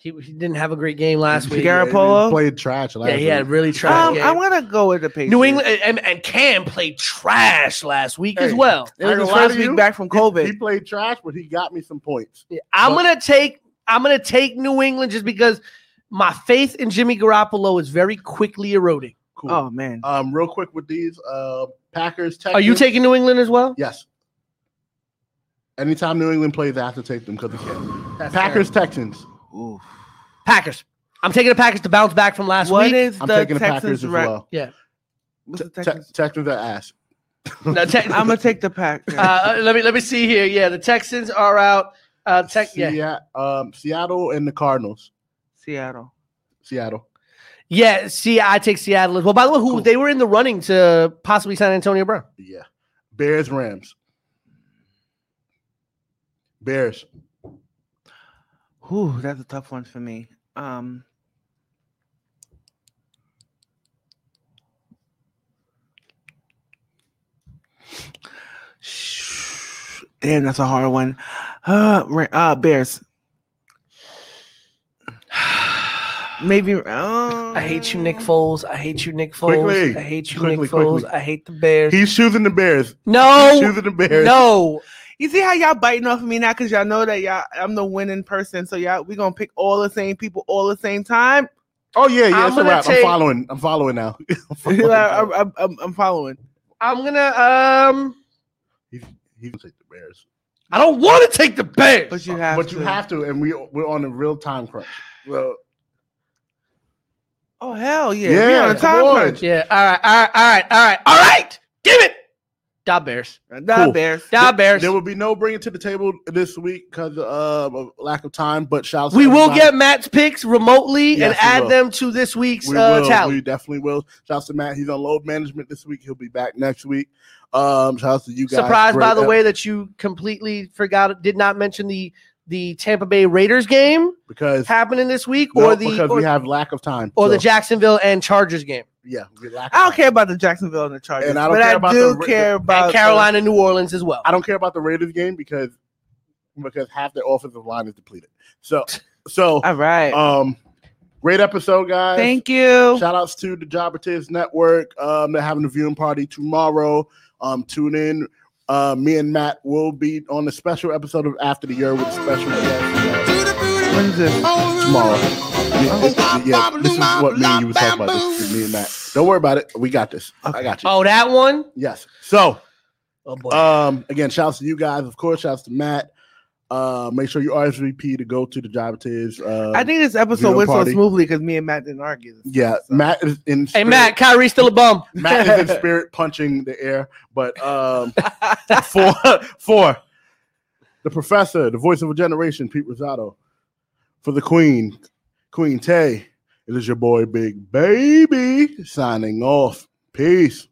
He, he didn't have a great game last week. Garoppolo? played trash last Yeah, he had really trash Um, game. I'm gonna go with the Patriots. New England and, and Cam played trash last week as well. It was I his ain't gonna lie first week back from He- COVID. He, played trash, but he got me some points. Yeah, I'm But- gonna take I'm gonna take New England just because my faith in Jimmy Garoppolo is very quickly eroding. Cool. oh man. Um, real quick with these, uh, Packers. Texans. Are you taking New England as well? Yes. Anytime New England plays, I have to take them because they can. That's Packers, Texans. Oof. Packers. I'm taking the Packers to bounce back from last What week. is I'm the taking the Packers as rec- well. yeah. What's the Te- Texans? Texans are ass. No, te- I'm gonna take the pack. uh, let me let me see here. Yeah, the Texans are out. Uh, tech, yeah, um, Seattle and the Cardinals. Seattle. Seattle. yeah. See, I take Seattle as well. By the way, who Cool. they were in the running to possibly sign Antonio Brown. Yeah. Bears, Rams. Bears. Whew, that's a tough one for me. Um, damn, that's a hard one. Uh, uh Bears. Maybe. Uh, I hate you, Nick Foles. I hate you, Nick Foles. Quickly. I hate you, Quickly, Nick Foles. quickly. I hate the Bears. He's choosing the Bears. He's no, choosing the Bears. no. You see how y'all biting off of me now because y'all know that y'all I'm the winning person. So y'all we gonna pick all the same people all the same time. Oh yeah, yeah. I'm It's a wrap. take- I'm following. I'm following now. I'm following I'm, now. I'm, I'm, I'm following. I'm gonna um. He's, he's gonna take the Bears. I don't want to take the Bears. But you have but to. you have to, and we we're on a real time crunch. Well, Oh hell yeah! Yeah, we on a time crunch. yeah. All right. All right. All right. All right. All right. Give it. Da Bears. Nah, Cool. Bears. Da Bears. there will be no bringing to the table this week because uh, of lack of time. But shouts. we to will everybody. get Matt's picks remotely Yes, and add will. them to this week's We uh, will. tally. We definitely will. Shouts to Matt. He's on load management this week. He'll be back next week. Um, shouts to you guys. Surprised by the ep- way that you completely forgot, did not mention the the Tampa Bay Raiders game because happening this week, no, or the because or, we have lack of time. or the Jacksonville and Chargers game, yeah, we lack. I don't care about the Jacksonville and the Chargers, And I don't but care I about do the- care about and Carolina, New Orleans as well. I don't care about the Raiders game because because half their offensive line is depleted. So so All right. um great episode, guys. Thank you. Shout outs to the Jobbertiz Network. Um, they're having a viewing party tomorrow. Um, tune in. Uh, me and Matt will be on a special episode of After the Year with a special guests When's this? tomorrow. Yeah, this, yeah, this is what me and you were talking about. This is me and Matt. Don't worry about it. We got this. I got you. Oh, that one. Yes. So Oh boy. um, again, shouts to you guys, of course. Shouts to Matt. Uh, make sure you RSVP to go to the Jobbertiz. Uh, I think this episode went party. so smoothly because me and Matt didn't argue. This yeah, Matt is in. hey, Matt, Kyrie's still a bum. Matt is in spirit punching the air, but um, for for the professor, the voice of a generation, Pete Rosado, for the queen, Queen Tay, it is your boy Big Baby signing off. Peace.